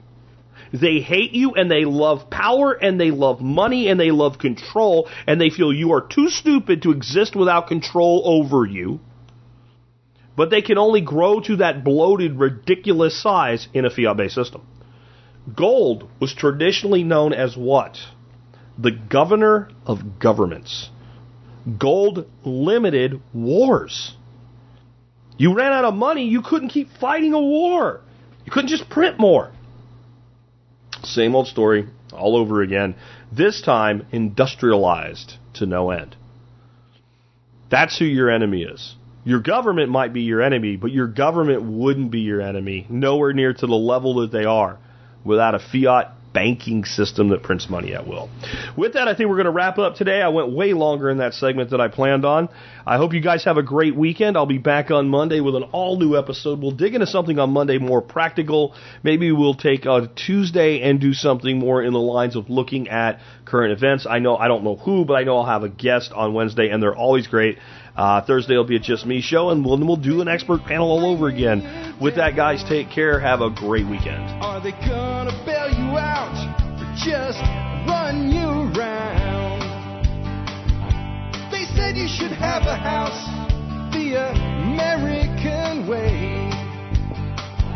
They hate you and they love power and they love money and they love control and they feel you are too stupid to exist without control over you. But they can only grow to that bloated, ridiculous size in a fiat based system. Gold was traditionally known as what? The governor of governments. Gold limited wars. You ran out of money, you couldn't keep fighting a war. You couldn't just print more. Same old story, all over again. This time, industrialized to no end. That's who your enemy is. Your government might be your enemy, but your government wouldn't be your enemy, nowhere near to the level that they are, without a fiat banking system that prints money at will. With that, I think we're going to wrap up today. I went way longer in that segment than I planned on. I hope you guys have a great weekend. I'll be back on Monday with an all new episode. We'll dig into something on Monday more practical. Maybe we'll take a Tuesday and do something more in the lines of looking at current events. I know I don't know who, but I know I'll have a guest on Wednesday, and they're always great. Uh, Thursday will be a Just Me show, and we'll, we'll do an expert panel all over again. With that, guys, take care. Have a great weekend. Are they gonna bail you out or just run you around? They said you should have a house the American way.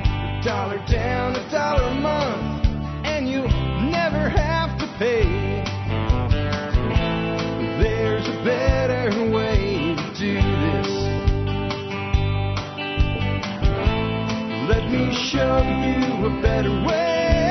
A dollar down, a dollar a month, and you never have to pay. There's a better way do this. Let me show you a better way.